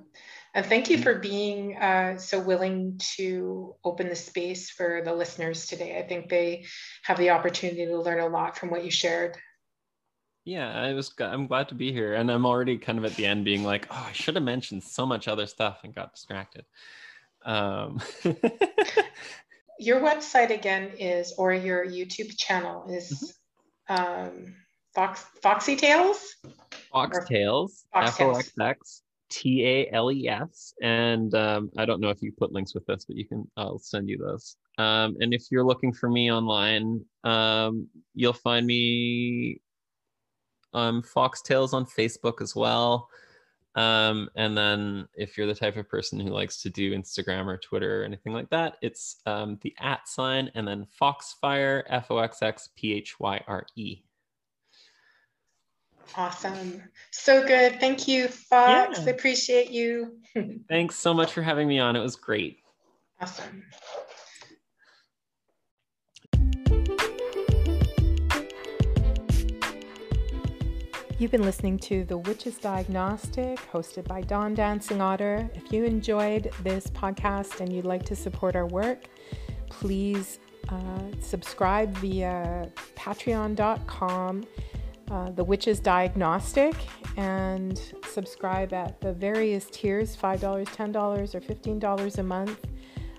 B: and thank you for being uh, so willing to open the space for the listeners today. I think they have the opportunity to learn a lot from what you shared.
C: Yeah, I was. I'm glad to be here, and I'm already kind of at the end, being like, "Oh, I should have mentioned so much other stuff and got distracted." Um. <laughs>
B: your website again is, or your YouTube channel is, mm-hmm. um,
D: Fox Foxy Tales?
C: FoxxTales. F O X X T A L E S. And um, I don't know if you put links with this, but you can, I'll send you those. Um, and if you're looking for me online, um, you'll find me um, FoxxTales on Facebook as well. Um, and then if you're the type of person who likes to do Instagram or Twitter or anything like that, it's um, the at sign and then Foxxphyre, F O X X P H Y R E.
D: Awesome. So good. Thank you, Foxx. Yeah. Appreciate you. <laughs>
C: Thanks so much for having me on. It was great.
D: Awesome.
B: You've been listening to The Witch's Diagnostic, hosted by Dawn Dancing Otter. If you enjoyed this podcast and you'd like to support our work, please uh, subscribe via patreon.com uh, The Witch's Diagnostic and subscribe at the various tiers $5, $10, or $15 a month.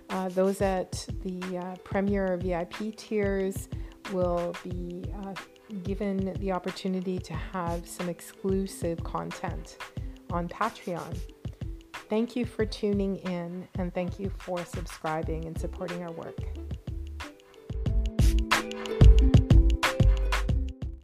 B: Uh, those at the uh, Premier VIP tiers will be uh, given the opportunity to have some exclusive content on Patreon. Thank you for tuning in and thank you for subscribing and supporting our work.